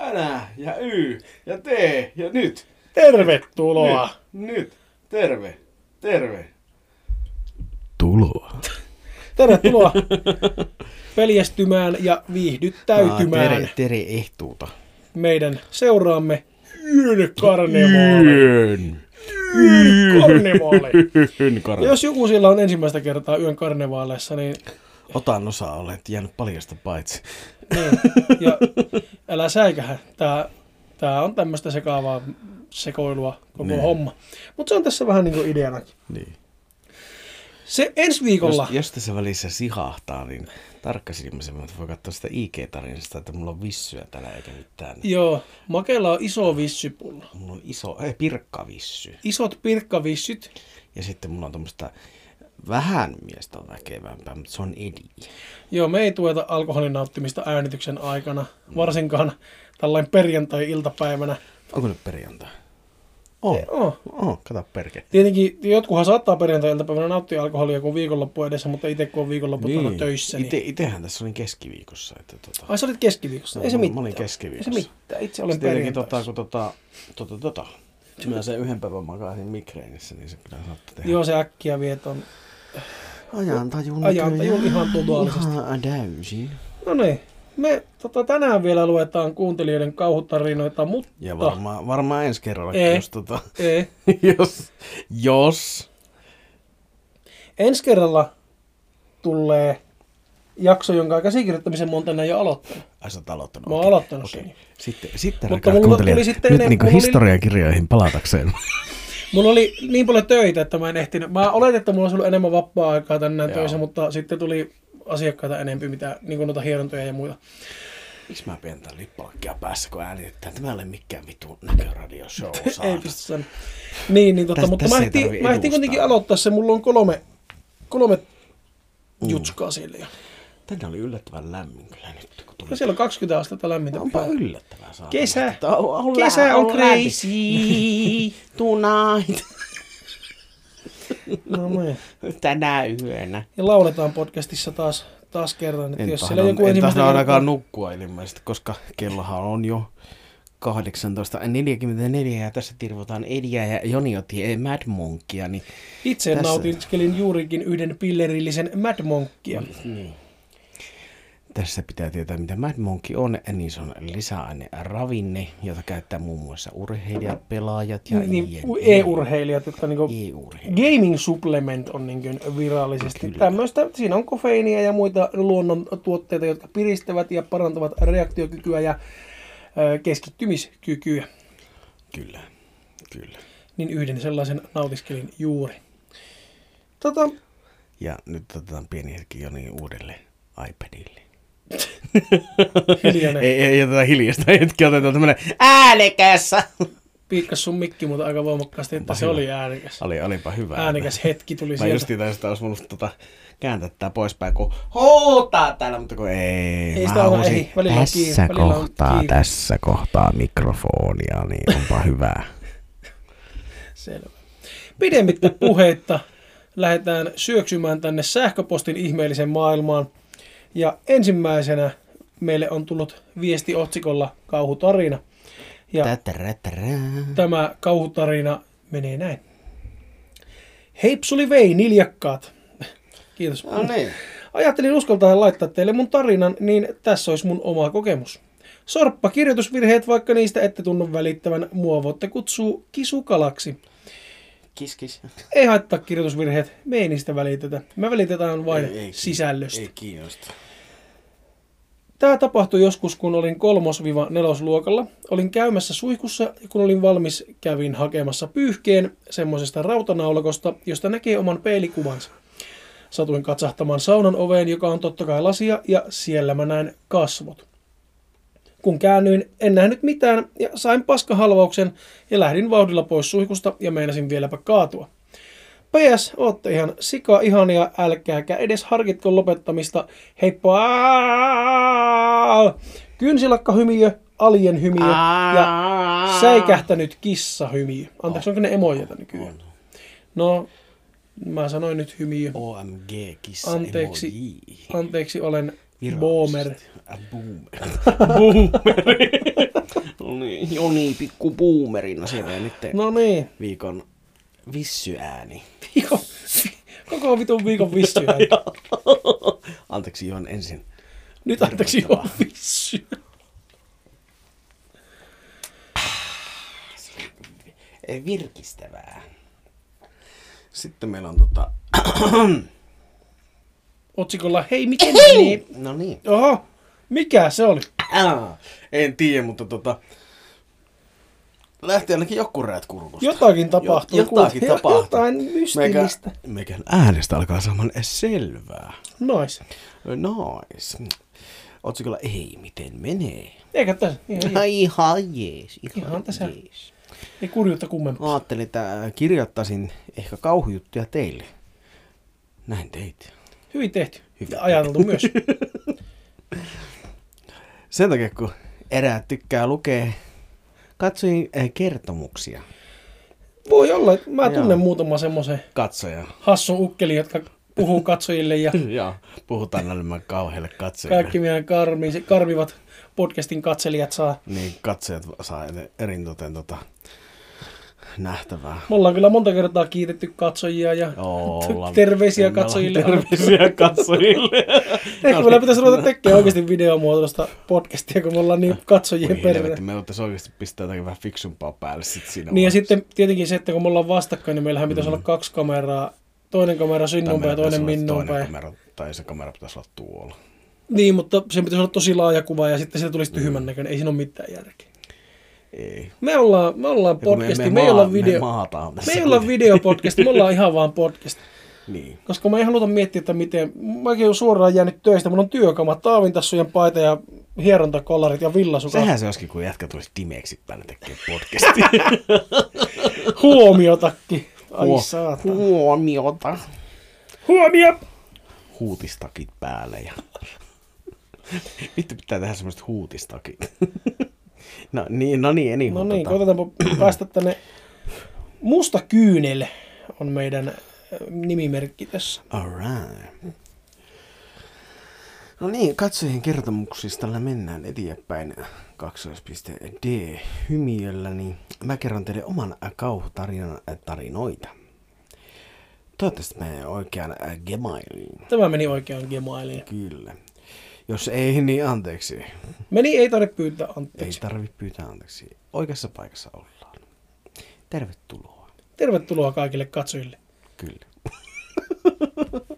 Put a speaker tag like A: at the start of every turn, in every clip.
A: Änä ja Y ja T ja nyt.
B: Tervetuloa.
A: Nyt. nyt. Terve. Terve.
C: Tuloa.
B: Tervetuloa peljestymään ja viihdyttäytymään
C: tere, tere ehtuuta.
B: meidän seuraamme Yön karnevaali.
C: Yön.
B: Yön karnevaali.
C: Yön
B: Ja
C: karne.
B: jos joku siellä on ensimmäistä kertaa Yön karnevaaleissa, niin,
C: Otan osaa, olet jäänyt paljasta paitsi.
B: niin ja älä säikähä. Tää, tää on tämmöistä sekaavaa sekoilua koko
C: Niin.
B: homma. Mutta se on tässä vähän niin kuin ideanakin.
C: Niin.
B: Se ensi viikolla...
C: Jos, jos tässä välissä sihahtaa, niin tarkkasilmäisemmin voi katsoa sitä IG-tarinasta, että mulla on vissyä täällä eikä mitään.
B: Joo, Makella on iso vissypullo.
C: Mulla on iso, ei, pirkkavissy.
B: Isot pirkkavissyt.
C: Ja sitten mulla on tämmöistä vähän miestä väkevämpää, mutta se on edi.
B: Joo, me ei tueta alkoholin nauttimista äänityksen aikana, varsinkaan tällainen perjantai-iltapäivänä.
C: Onko nyt perjantai? On.
B: Oh.
C: Oh, kato perke.
B: Tietenkin jotkuhan saattaa perjantai-iltapäivänä nauttia alkoholia, kun viikonloppu edessä, mutta itse kun on viikonloppu niin. töissä, niin...
C: Ite, itehän tässä olin keskiviikossa. Että tota,
B: Ai sä olit keskiviikossa? Ei se mitään.
C: Mä olin
B: Ei se
C: keskiviikossa.
B: mitään. Itse olen
C: Sitten tietenkin tota, kun tota, tota, tota, mä sen yhden päivän makasin migreenissä, niin se kyllä saattaa tehdä.
B: Joo, se äkkiä vie ton.
C: Ajantajun
B: Ajantajun ihan totaalisesti.
C: Ihan täysin.
B: No niin, me tota, tänään vielä luetaan kuuntelijoiden kauhutarinoita, mutta...
C: Ja varmaan, varmaan ensi kerralla,
B: Ei.
C: jos, tota,
B: Ei.
C: jos, jos,
B: Ensi kerralla tulee jakso, jonka käsikirjoittamisen mä oon tänään jo aloittanut.
C: ai sä oot aloittanut.
B: Mä oon aloittanut
C: Okei.
B: sen.
C: Sitten, sitten
B: Mutta
C: rakkaat
B: mulla
C: kuuntelijat,
B: tuli sitten
C: nyt niin historiakirjoihin palatakseen.
B: Mulla oli niin paljon töitä, että mä en ehtinyt. Mä oletin, että mulla olisi ollut enemmän vapaa-aikaa tänään
C: Joo.
B: töissä, mutta sitten tuli asiakkaita enempi, mitä, niin noita hierontoja ja muita.
C: Miksi mä pidän tää lippalakkia päässä, kun äänitetään? Tämä ei ole mikään vitu näköradioshow.
B: Ei
C: saada.
B: pysty sanoa. Niin, niin tota,
C: Täs-
B: mutta mä
C: ei
B: ehtin, mä ehtin kuitenkin aloittaa se. Mulla on kolme, kolme
C: Mm.
B: jutskaa siellä.
C: Tänne oli yllättävän lämmin kyllä nyt, kun tuli.
B: ja siellä on 20 astetta lämmintä.
C: Onpa
B: päällä.
C: yllättävää saada.
B: Kesä.
C: On, on,
B: Kesä on
C: crazy tonight.
B: No niin.
C: Tänä yönä.
B: Ja lauletaan podcastissa taas, taas kerran. Että
C: En
B: jos siellä
C: tahdo,
B: joku
C: en
B: ensimmäistä
C: tahdo ainakaan
B: kertaa-
C: nukkua ilmeisesti, koska kellohan on jo 18.44 ja tässä tirvotaan Ediä ja Joni otti Mad Monkia, niin,
B: Itse
C: Tässä-
B: nautiskelin juurikin yhden pillerillisen Mad Monkia.
C: niin. Tässä pitää tietää, mitä Mad Monkey on, niin se on lisäaine ravinne, jota käyttää muun muassa urheilijat, pelaajat ja
B: Niin, e-urheilijat, jotka niinku
C: E-urheilijat.
B: Gaming supplement on niin virallisesti
C: Kyllä.
B: tämmöistä. Siinä on kofeiinia ja muita luonnon tuotteita, jotka piristävät ja parantavat reaktiokykyä ja ö, keskittymiskykyä.
C: Kyllä, kyllä.
B: Niin yhden sellaisen nautiskelin juuri. Tota,
C: Ja nyt otetaan pieni hetki Joni uudelle iPadille.
B: Hiljainen.
C: Ei, ei jätetä hiljasta hetki, otetaan tämmönen äänekässä.
B: Piikkas sun mikki mutta aika voimakkaasti, että se
C: hyvä.
B: oli äänekäs.
C: Oli, olipa hyvä.
B: Äänekäs hetki tuli
C: Mä
B: sieltä.
C: justiin tästä olisi voinut tota, kääntää tää poispäin, kun huutaa täällä, mutta kun ei.
B: Ei
C: mä halusin
B: ehdi. Välillä
C: tässä
B: kiinni,
C: kohtaa,
B: kiinni.
C: tässä kohtaa mikrofonia, niin onpa hyvä.
B: Selvä. Pidemmittä puheitta lähdetään syöksymään tänne sähköpostin ihmeellisen maailmaan. Ja ensimmäisenä meille on tullut viesti otsikolla kauhutarina. Ja tämä kauhutarina menee näin. Heipsuli vei niljakkaat. Kiitos.
C: No niin.
B: Ajattelin uskaltaa laittaa teille mun tarinan, niin tässä olisi mun oma kokemus. Sorppa kirjoitusvirheet, vaikka niistä ette tunnu välittävän, mua voitte kutsua kisukalaksi.
C: Kis, kis.
B: Ei haittaa kirjoitusvirheet, me ei niistä välitetä. Me välitetään vain
C: Ei- ei-
B: sisällöstä.
C: Ei kiinnosta.
B: Tämä tapahtui joskus, kun olin kolmos-nelosluokalla. Olin käymässä suihkussa ja kun olin valmis, kävin hakemassa pyyhkeen semmoisesta rautanaulakosta, josta näkee oman peilikuvansa. Satuin katsahtamaan saunan oveen, joka on totta kai lasia, ja siellä mä näin kasvot. Kun käännyin, en nähnyt mitään ja sain paskahalvauksen ja lähdin vauhdilla pois suihkusta ja meinasin vieläpä kaatua. PS, ootte ihan sika ihania, älkääkä edes harkitko lopettamista. Heippa! Kynsilakka hymiö, alien hymiö ja säikähtänyt kissa hymiö. Anteeksi, onko ne emojeita nykyään? No, mä sanoin nyt hymiö.
C: OMG kissa
B: Anteeksi,
C: emoji.
B: anteeksi olen Boomer.
C: Äh, Boomer. No niin, Joni pikku boomerina siellä nyt
B: No niin.
C: viikon vissyääni.
B: Viikon, koko vitun viikon vissyä.
C: Anteeksi, juon ensin.
B: Nyt anteeksi vissyä.
C: Eh, Virkistävää. Sitten meillä on tota...
B: Otsikolla, hei miten meni?
C: No niin.
B: Oho, mikä se oli?
C: Aa, en tiedä, mutta tota... Lähti ainakin joku räät kurkusta.
B: Jotakin tapahtuu.
C: Jo, jotakin
B: kuule.
C: tapahtuu.
B: Jotain mystillistä.
C: Meikä, meikän äänestä alkaa saamaan selvää.
B: Nois.
C: Nice. Otsikolla ei, miten menee?
B: Eikä tässä. Ihan,
C: ihan jees. Ihan,
B: Ihan tässä.
C: jees.
B: ei kurjuutta kummempaa.
C: Ajattelin, että kirjoittaisin ehkä kauhujuttuja teille. Näin teit.
B: Hyvin tehty.
C: Hyvin
B: Ja ajateltu myös.
C: Sen takia, kun eräät tykkää lukea katsojien eh, kertomuksia.
B: Voi olla, että mä tunnen
C: Joo.
B: muutaman semmoisen
C: Katsoja.
B: hassun ukkeli, jotka puhuu katsojille ja
C: Joo, puhutaan näille kauheille katsojille.
B: kaikki meidän karmi, karmivat podcastin katselijat saa.
C: Niin katsojat saa erintoten tota, nähtävää.
B: Me ollaan kyllä monta kertaa kiitetty katsojia ja
C: Olla.
B: terveisiä
C: ollaan
B: katsojille.
C: Terveisiä katsojille.
B: Ehkä meillä pitäisi ruveta tekemään oikeasti videomuotoista podcastia, kun me ollaan niin katsojien perään.
C: me voitaisiin oikeasti pistää jotakin vähän fiksumpaa päälle sit siinä
B: Niin ja sitten tietenkin se, että kun me ollaan vastakkain, niin meillähän pitäisi olla kaksi kameraa. Toinen kamera sinnun päin ja toinen
C: pitäisi olla
B: minnun
C: toinen
B: päin.
C: kamera, tai se kamera pitäisi olla tuolla.
B: Niin, mutta sen pitäisi olla tosi laaja kuva ja sitten siitä tulisi tyhmän näköinen. Ei siinä ole mitään järkeä.
C: Ei.
B: Me ollaan, me ollaan podcasti, me, ei olla
C: maa-
B: video,
C: Me
B: me ei olla videopodcasti, me ollaan ihan vaan podcast.
C: Niin.
B: Koska me ei haluta miettiä, että miten... Mäkin olen suoraan jäänyt töistä. Mulla on työkamat, taavintassujen paita ja hierontakollarit ja villasukat.
C: Sehän se olisikin, kun jätkä tulisi timeeksi päälle tekemään podcastia.
B: Huomiotakki. Ai
C: Huo-
B: saatana.
C: Huomiota.
B: Huomio!
C: Huutistakit päälle ja... Vittu pitää tehdä semmoiset huutistakit. no niin, no niin, anywho,
B: No niin,
C: tota,
B: päästä tänne. Musta kyynel on meidän äh, nimimerkki tässä.
C: Alright. No niin, katsojien kertomuksista tällä mennään eteenpäin. D hymiöllä, niin mä kerron teille oman kauhutarinan äh, tarinoita. Toivottavasti menee oikean äh, gemailiin.
B: Tämä meni oikeaan gemailiin.
C: Kyllä. Jos ei, niin anteeksi.
B: Meni, ei tarvitse pyytää
C: Ei
B: anteeksi.
C: tarvi pyytää anteeksi. Oikeassa paikassa ollaan. Tervetuloa.
B: Tervetuloa kaikille katsojille.
C: Kyllä.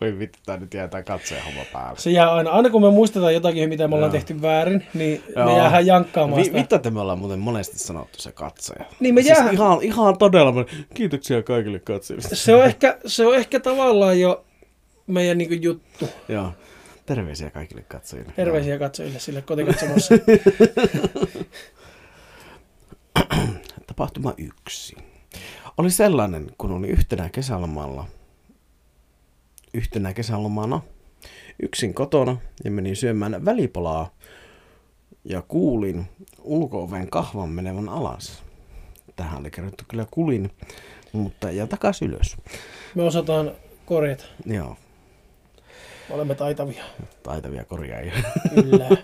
C: Voi vittu, tää nyt jää tää katsoja homma päälle.
B: Se jää aina, aina kun me muistetaan jotakin, mitä me ollaan
C: Joo.
B: tehty väärin, niin me
C: Joo.
B: jäähän jankkaamaan
C: Vi-
B: sitä.
C: vittu, että me ollaan muuten monesti sanottu se katsoja.
B: Niin me
C: siis
B: jäähän-
C: ihan, ihan todella. Kiitoksia kaikille katsojille.
B: Se on ehkä, se on ehkä tavallaan jo meidän niin juttu.
C: Joo. Terveisiä kaikille katsojille.
B: Terveisiä katsojille sille kotikatsomossa.
C: Tapahtuma yksi. Oli sellainen, kun oli yhtenä kesälomalla, yhtenä kesälomana, yksin kotona ja menin syömään välipalaa ja kuulin ulko-oven kahvan menevän alas. Tähän oli kerrottu kyllä kulin, mutta ja takas ylös.
B: Me osataan korjata.
C: Joo,
B: Olemme taitavia.
C: taitavia korjaajia.
B: Kyllä.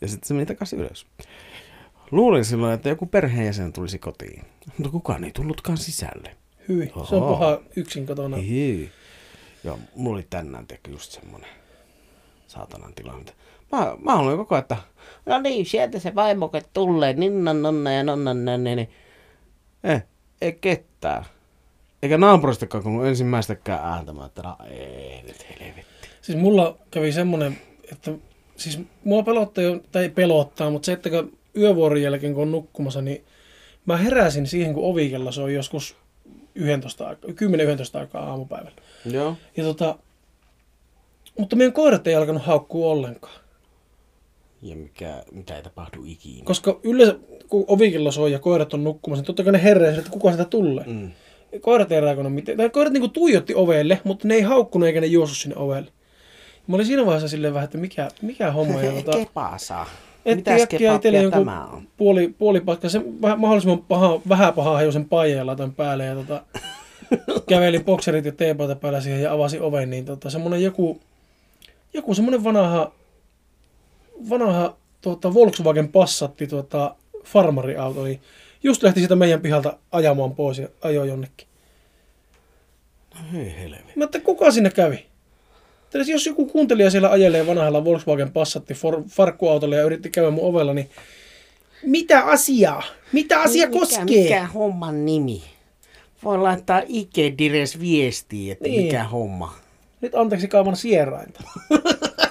C: Ja sitten se meni takaisin ylös. Luulin silloin, että joku perheenjäsen tulisi kotiin. Mutta kukaan ei tullutkaan sisälle.
B: Hyvin. Se on
C: Oho.
B: paha yksin kotona.
C: Hei. Joo, mulla oli tänään teki just semmonen saatanan tilanne. Mä, mä haluan koko ajan, että no niin, sieltä se vaimoke tulee, ninnan nonna ja nonnan nonne, niin eh, ei ketään. Eikä naapuristakaan kun ensimmäistäkään ääntämään, että no ei nyt helvetti.
B: Siis mulla kävi semmonen, että siis mua pelottaa, tai ei pelottaa, mutta se, että kun yövuoron jälkeen kun on nukkumassa, niin mä heräsin siihen, kun ovikella se on joskus 11 aikaa, 10-11 aikaa aamupäivällä.
C: Joo.
B: Ja tota, mutta meidän koirat ei alkanut haukkua ollenkaan.
C: Ja mikä, mitä ei tapahdu ikinä.
B: Koska yleensä, kun ovikella soi ja koirat on nukkumassa, niin totta kai ne herää että kuka sitä tulee.
C: Mm.
B: Koirat ei reagoinut mitään. Tai koirat niinku tuijotti ovelle, mutta ne ei haukkunut eikä ne juossut sinne ovelle. Mä olin siinä vaiheessa silleen vähän, että mikä, mikä homma. Ja tota,
C: Kepasa.
B: Etti
C: Mitäs
B: äkkiä itselle
C: tämä on?
B: puoli, puolipaikka, se vähän, mahdollisimman paha, vähän pahaa hajusen paijan ja laitan päälle ja tota, kävelin bokserit ja teepaita päällä siihen ja avasin oven, niin tota, semmonen joku, joku semmonen vanha, vanha tuota, Volkswagen Passatti tuota, farmariauto, niin just lähti sitä meidän pihalta ajamaan pois ja ajoi jonnekin.
C: Hei helvetti.
B: Mä että kuka sinne kävi? Teillä jos joku kuuntelija siellä ajelee vanhalla Volkswagen Passatti for, farkkuautolla ja yritti käydä mun ovella, niin mitä asiaa? Mitä asia
C: mikä,
B: koskee?
C: Mikä homman nimi? Voi laittaa Ikedires viestiä, että
B: Niin.
C: mikä homma.
B: Nyt anteeksi kaivan sierainta.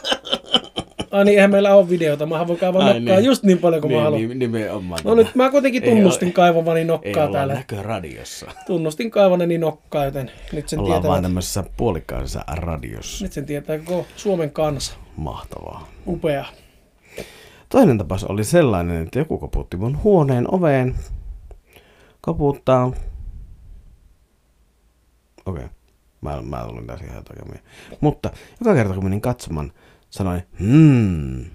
B: Ai niin, eihän meillä ole videota. Mä voin kaivaa
C: Ai
B: nokkaa
C: niin.
B: just niin paljon kuin mä haluan.
C: Niin, nimenomaan.
B: No nyt mä kuitenkin
C: Ei
B: tunnustin
C: ole-
B: kaivavani
C: Ei
B: nokkaa
C: olla
B: täällä.
C: näköradiossa.
B: Tunnustin kaivaneni nokkaa, joten nyt sen
C: Ollaan vaan
B: tietää,
C: tämmöisessä puolikkaisessa radiossa.
B: nyt sen tietää koko Suomen kansa.
C: Mahtavaa.
B: Upea.
C: Toinen tapaus oli sellainen, että joku koputti mun huoneen oveen. Koputtaa. Okei. Okay. Mä, mä tulin taas ihan. Mutta joka kerta kun menin katsomaan, sanoin, hmm.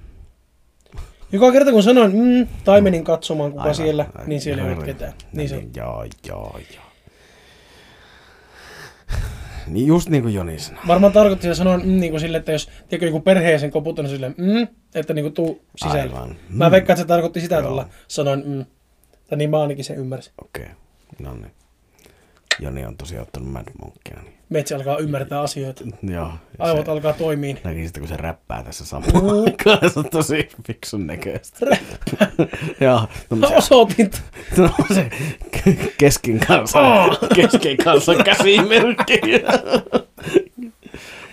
B: Joka kerta kun sanoin, mm, tai menin katsomaan kuka
C: Aivan,
B: siellä,
C: aivan,
B: niin siellä ei ollut ketään. Niin se on.
C: Joo, joo, joo. Niin just niin kuin Joni sanoi.
B: Varmaan tarkoitti sitä sanoa mm, niin kuin sille, että jos tiedätkö, joku perheeseen koputtanut sille, mm, että niin kuin tuu sisälle.
C: Aivan.
B: Mä
C: Mm.
B: veikkaan, että se tarkoitti sitä tuolla. Sanoin, mm. Tai niin mä ainakin sen ymmärsin.
C: Okei, okay. no niin. Joni on tosiaan ottanut Mad Monkia. Niin.
B: Metsä alkaa ymmärtää asioita.
C: Joo.
B: Aivot
C: se,
B: alkaa toimia.
C: Näki sitten, kun se räppää tässä samaan aikaan. Se on tosi fiksun näköistä. Joo.
B: Mä
C: tommosia-
B: osoitin.
C: No se keskin kanssa, keskin kanssa käsimerkki.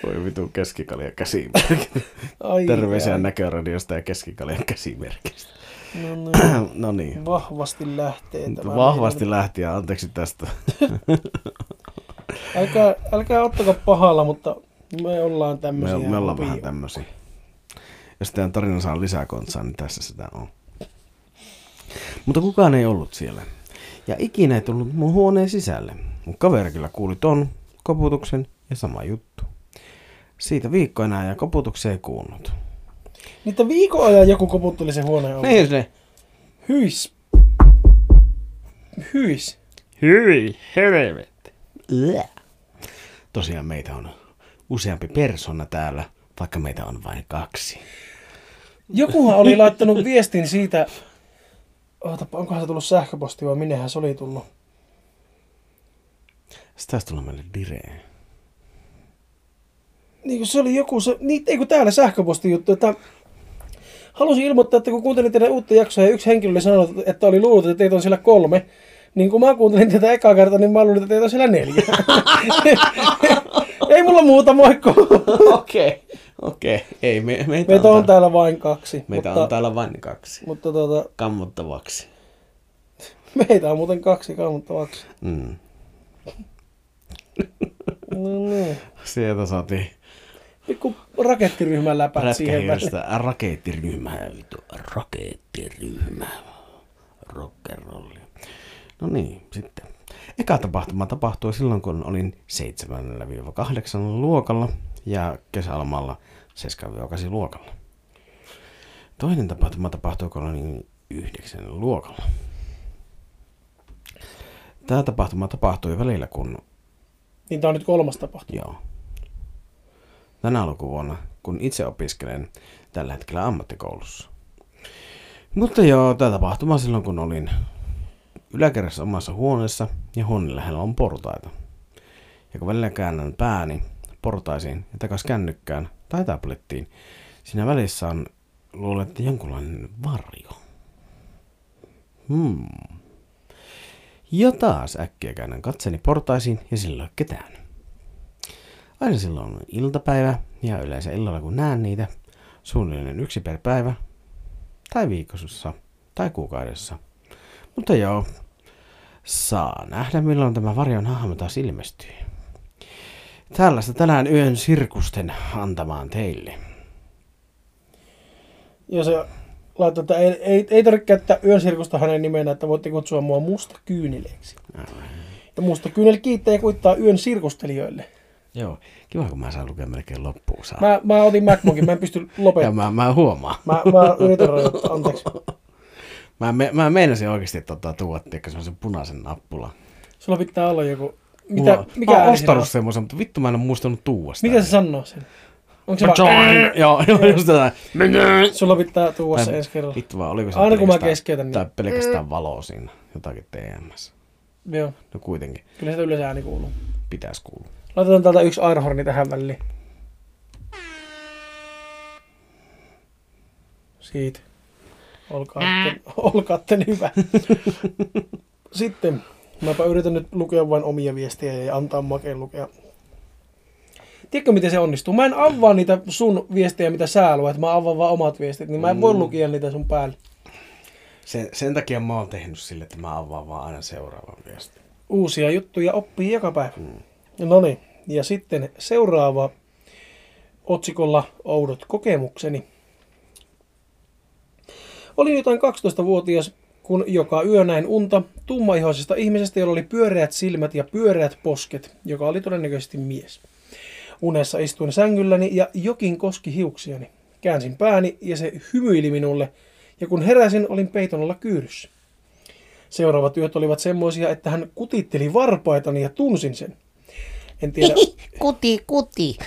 C: Voi vitu keskikalja käsimerkki.
B: Ai,
C: Terveisiä näköradiosta ja keskikaljan käsimerkistä.
B: No, niin.
C: no niin.
B: Vahvasti lähtee tämä.
C: Vahvasti lähti ja anteeksi tästä.
B: Älkää, älkää ottako pahalla, mutta me ollaan
C: Me,
B: tämmöisiä.
C: me ollaan vähän tämmöisiä. Jos teidän tarina saa lisää kontsaa, niin tässä sitä on. Mutta kukaan ei ollut siellä. Ja ikinä ei tullut mun huoneen sisälle. Mun kaveri kyllä kuuli ton koputuksen ja sama juttu. Siitä viikko enää ja koputuksia ei kuulunut.
B: Niitä viikon ajan joku koputteli sen huoneen oveen.
C: Niin se.
B: Hyis. Hyis.
C: Hyi, helvetti. Tosiaan meitä on useampi persona täällä, vaikka meitä on vain kaksi.
B: Jokuhan oli laittanut viestin siitä, Ootapa, onkohan se tullut sähköposti vai minnehän se oli tullut?
C: Sitten taisi tulla meille direen.
B: Niin kun se oli joku, se, niin, ei kun täällä sähköposti juttu, että halusin ilmoittaa, että kun kuuntelin teidän uutta jaksoa ja yksi henkilö oli sanonut, että oli luullut, että teitä on siellä kolme, niin kun mä kuuntelin tätä ekaa kertaa, niin mä luulin, että teitä on siellä neljä. ei mulla muuta moikko.
C: Okei, okei. Ei, me, meitä,
B: Meitä on täällä vain kaksi.
C: Meitä
B: mutta,
C: on täällä vain kaksi.
B: Mutta tuota,
C: Kammottavaksi.
B: meitä on muuten kaksi kammottavaksi.
C: Mm.
B: No niin.
C: Sieltä saatiin
B: Pikku rakettiryhmän läpät siihen väliin.
C: rakettiryhmä. Rakettiryhmä. Rockerolli. No niin, sitten. Eka tapahtuma tapahtui silloin, kun olin 7-8 luokalla ja kesälomalla 7-8 luokalla. Toinen tapahtuma tapahtui, kun olin 9 luokalla. Tämä tapahtuma tapahtui välillä, kun
B: Niin tää on nyt kolmas tapahtuma.
C: Joo. Tänä lukuvuonna, kun itse opiskelen tällä hetkellä ammattikoulussa. Mutta joo, tämä tapahtuma silloin, kun olin yläkerrassa omassa huoneessa ja huoneen lähellä on portaita. Ja kun välillä käännän pääni portaisiin ja takas kännykkään tai tablettiin, siinä välissä on luulen, jonkunlainen varjo. Hmm. Ja taas äkkiä käännän katseni portaisiin ja sillä ei ole ketään. Aina silloin on iltapäivä ja yleensä illalla kun näen niitä, suunnilleen yksi per päivä, tai viikossa, tai kuukaudessa. Mutta joo, saa nähdä milloin tämä varjon hahmo taas ilmestyy. Tällaista tänään yön sirkusten antamaan teille.
B: Ja se laittoi, että ei, ei, ei tarvitse käyttää yön sirkusta hänen nimenä, että voitte kutsua mua musta kyynileksi. Ja musta kyynel kiittää ja kuittaa yön sirkustelijoille.
C: Joo, kiva kun mä saan lukea melkein loppuun saa.
B: Mä, mä otin MacBookin, mä en pysty lopettamaan.
C: mä, mä huomaan.
B: Mä, mä yritän rajoittaa, anteeksi.
C: Mä, me, mä meinasin oikeasti tota, tuoda tiedätkö, semmoisen punaisen nappulan.
B: Sulla pitää olla joku... Mitä,
C: Mulla,
B: mikä
C: mä oon ostanut semmoisen, mutta vittu mä en ole muistanut tuua sitä.
B: Mitä se sanoo sen? Onko se vaan...
C: Joo, joo, just tätä.
B: Sulla pitää tuoda se ensi kerralla.
C: Vittu vaan, oliko se
B: Aina kun mä
C: pelkästään-
B: keskeytän, niin-
C: Tai pelkästään valoa siinä, jotakin TMS.
B: Joo,
C: No kuitenkin,
B: kyllä sitä yleensä ääni kuuluu.
C: pitäisi kuulua.
B: Laitetaan täältä yksi airhorni tähän väliin. Siitä. Olkaa, sitten, olkaa sitten hyvä. Sitten, mäpä yritän nyt lukea vain omia viestejä ja antaa makeen lukea. Tiedätkö, miten se onnistuu? Mä en avaa niitä sun viestejä, mitä sä luet. Mä avaan vaan omat viestit, niin mä en voi lukea niitä sun päälle.
C: Sen, sen takia mä oon tehnyt sille, että mä avaan vaan aina seuraavan viestin.
B: Uusia juttuja oppii joka päivä. No niin, ja sitten seuraava otsikolla Oudot kokemukseni. Olin jotain 12-vuotias, kun joka yö näin unta tummaihoisesta ihmisestä, jolla oli pyöreät silmät ja pyöreät posket, joka oli todennäköisesti mies. Unessa istuin sängylläni ja jokin koski hiuksiani. Käänsin pääni ja se hymyili minulle, ja kun heräsin, olin peiton alla kyyryssä. Seuraavat yöt olivat semmoisia, että hän kutitteli varpaitani ja tunsin sen. En tiedä,
D: Kuti, kuti.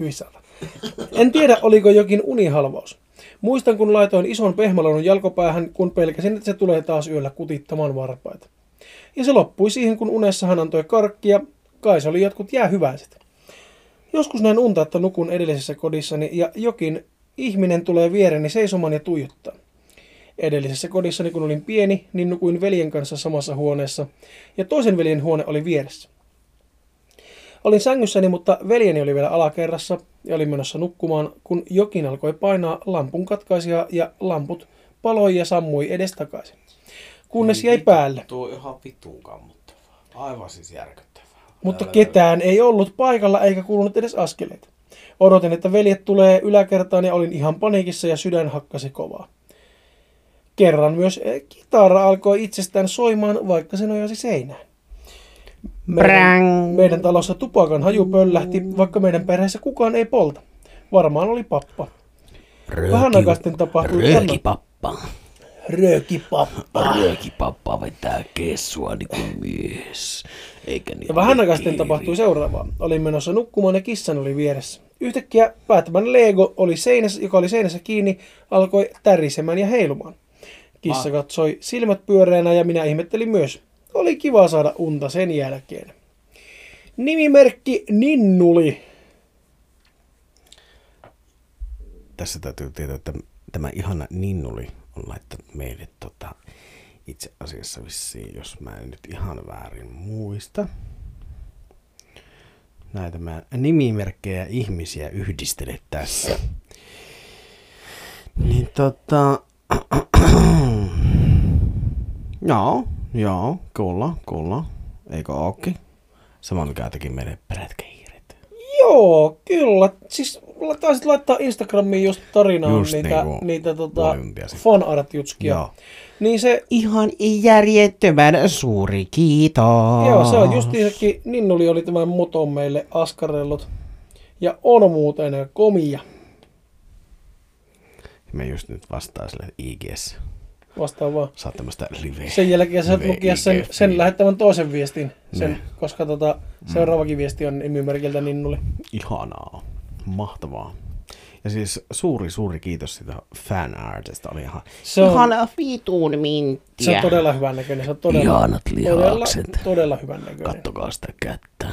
B: hyisältä. En tiedä, oliko jokin unihalvaus. Muistan, kun laitoin ison pehmälonun jalkopäähän, kun pelkäsin, että se tulee taas yöllä kutittamaan varpaita. Ja se loppui siihen, kun unessa hän antoi karkkia, kai se oli jotkut jäähyväiset. Joskus näin unta, että nukun edellisessä kodissani ja jokin ihminen tulee viereni seisomaan ja tuijottaa. Edellisessä kodissani, kun olin pieni, niin nukuin veljen kanssa samassa huoneessa ja toisen veljen huone oli vieressä. Olin sängyssäni, mutta veljeni oli vielä alakerrassa ja olin menossa nukkumaan, kun jokin alkoi painaa lampun katkaisia ja lamput paloi ja sammui edestakaisin. Kunnes jäi päälle.
C: Tuo on ihan vittuun kammottavaa. Aivan siis järkyttävää.
B: Mutta ketään ei ollut paikalla eikä kuulunut edes askeleita. Odotin, että veljet tulee yläkertaan ja olin ihan paniikissa ja sydän hakkasi kovaa. Kerran myös eh, kitara alkoi itsestään soimaan, vaikka se nojasi seinään. Meidän,
D: Brang.
B: meidän talossa tupakan haju pöllähti, vaikka meidän perheessä kukaan ei polta. Varmaan oli pappa. Vähän aikaa sitten tapahtui
D: Röökipappa.
B: Röökipappa.
D: Röökipappa vetää kessua niin kuin mies. Eikä niin
B: vähän aikaa sitten tapahtui seuraavaa. Olin menossa nukkumaan ja kissan oli vieressä. Yhtäkkiä päättämän Lego, oli seinässä, joka oli seinässä kiinni, alkoi tärisemään ja heilumaan. Kissa katsoi silmät pyöreänä ja minä ihmettelin myös. Oli kiva saada unta sen jälkeen. Nimimerkki Ninnuli.
C: Tässä täytyy tietää, että tämä ihana Ninnuli on laittanut meille tota, itse asiassa vissiin, jos mä en nyt ihan väärin muista. Näitä mä nimimerkkejä ihmisiä yhdistele tässä. Niin tota... joo, joo, kuulla, kuulla. Eikö ookin? Sama mikä teki meille prätkähiiret.
B: Joo, kyllä. Siis taisit laittaa Instagramiin just tarinaan
C: Just
B: niitä,
C: niinku
B: niitä tota, fanart-jutskia.
C: Joo.
B: Niin se
D: Ihan järjettömän suuri kiitos.
B: Joo, se on justiinsakin, Ninnuli oli tämän moton meille askarellut. Ja on muuten komia
C: Me just nyt vastaa sille IGS.
B: Vastaavaa.
C: Saa tämmöstä live.
B: Sen jälkeen sä saat lukea sen, sen lähettävän toisen viestin, sen,
C: Ne.
B: koska tota, seuraavakin viesti on nimimerkiltä Ninnuli.
C: Ihanaa. Mahtavaa. Ja siis suuri, suuri kiitos siitä fanartista. Oli ihan...
B: Se on,
D: Ihan vitun minttiä.
B: se on todella hyvän näköinen. Se on todella,
D: Ihanat
B: todella, todella hyvän näköinen.
D: Kattokaa sitä kättä,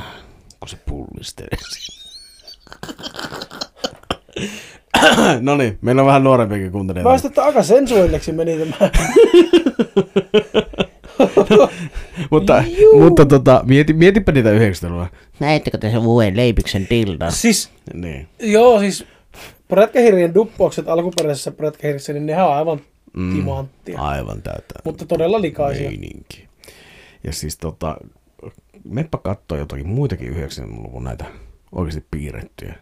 D: kun se pullistelee.
C: no niin, meillä on vähän nuorempiakin kuuntelijoita.
B: Mä että aika sensuelleksi meni tämä.
C: mutta mutta tota, mieti, mietipä niitä 90-luvulla.
D: Näettekö te sen uuden leipiksen dildan?
B: siis,
C: Niin.
B: joo, siis prätkähirien duppaukset alkuperäisessä prätkähirissä, niin nehän on aivan mm. timanttia.
C: Aivan täyttä.
B: Mutta todella likaisia.
C: meininki. Ja siis tota, meppä kattoo jotakin muitakin 90-luvun näitä oikeasti piirrettyjä.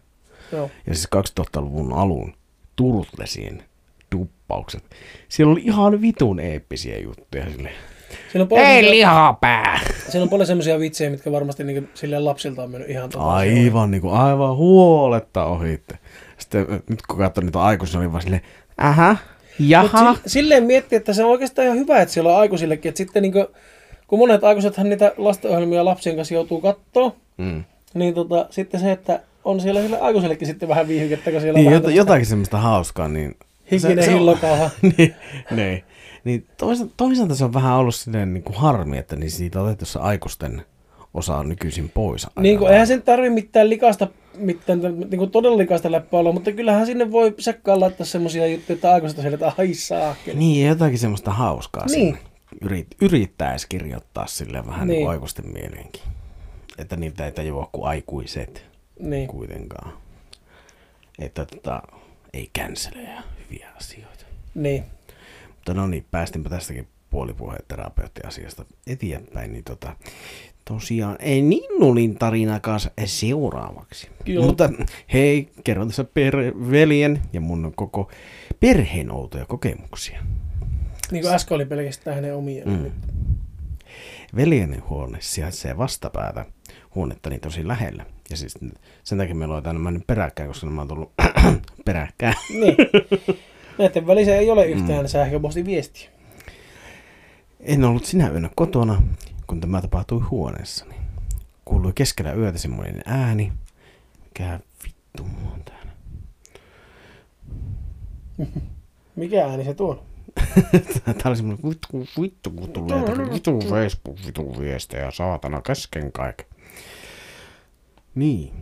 B: Joo.
C: Ja siis 2000-luvun alun Turtlesien duppaukset. Siellä oli ihan vitun eeppisiä juttuja sille.
B: Siinä on paljon,
D: Ei
B: semmosia-
D: lihapää!
B: siinä on paljon semmoisia vitsejä, mitkä varmasti niin silleen lapsilta on mennyt ihan
C: Aivan niinku, aivan huoletta ohitte. Sitten nyt kun katsoin niitä aikuisia, oli vaan silleen,
D: Aha,
B: Mut
D: jaha.
B: si- silleen miettii, että se on oikeastaan ihan hyvä, että siellä on aikuisillekin. Että sitten niin kuin, kun monet aikuisethan niitä lastenohjelmia lapsien kanssa joutuu kattoo,
C: mm,
B: niin tota, sitten se, että on siellä, siellä aikuisellekin sitten vähän viihykettä, kun siellä
C: Niin,
B: on
C: jot,
B: vähän
C: jotakin semmoista hauskaa, niin...
B: hikinen hillokauha.
C: niin, niin. niin toisaalta, toisaalta se on vähän ollut silleen niin kuin harmi, että niin siitä otettu se aikuisten osa nykyisin pois.
B: Niin kuin, eihän sen tarvi mitään likasta, mitään, niin kuin todella likasta läppää olla, mutta kyllähän sinne voi sekkaan laittaa semmoisia juttuja, että aikuiset on siellä, että ai saakeli.
C: Niin, ja jotakin semmoista hauskaa
B: Niin.
C: sinne. Yrit, yrittäisi kirjoittaa sille vähän niin.
B: Niin.
C: aikuisten mieleenkin. Että niitä ei tajua kuin aikuiset
B: Niin.
C: kuitenkaan. Että tota, ei känselejä hyviä asioita.
B: niin.
C: Mutta no niin, päästinpä tästäkin puolipuheterapeuttiasiasta eteenpäin, niin tota, tosiaan ei Ninnulin tarina kanssa seuraavaksi.
B: Kyllä.
C: Mutta hei, kerron tässä per veljen ja mun koko perheen outoja kokemuksia.
B: Niin kuin äsken oli pelkästään hänen omia.
C: Mm. Veljeni huone sijaitsee vastapäätä huonettani tosi lähellä. Ja siis sen takia meillä on tänne mennyt peräkkäin, koska mä oon tullut peräkkäin.
B: Niin. Näiden välissä ei ole yhtään mm. sähköpostiviestiä.
C: En ollut sinä yönä kotona, kun tämä tapahtui huoneessani. Kuului keskellä yötä semmoinen ääni. Mikä vittu on täällä?
B: Mikä ääni se tuon?
C: Tää oli semmoinen vittu, vittu, kun tulee vittu Facebook, vittu viestejä, saatana, kesken kaiken. Niin.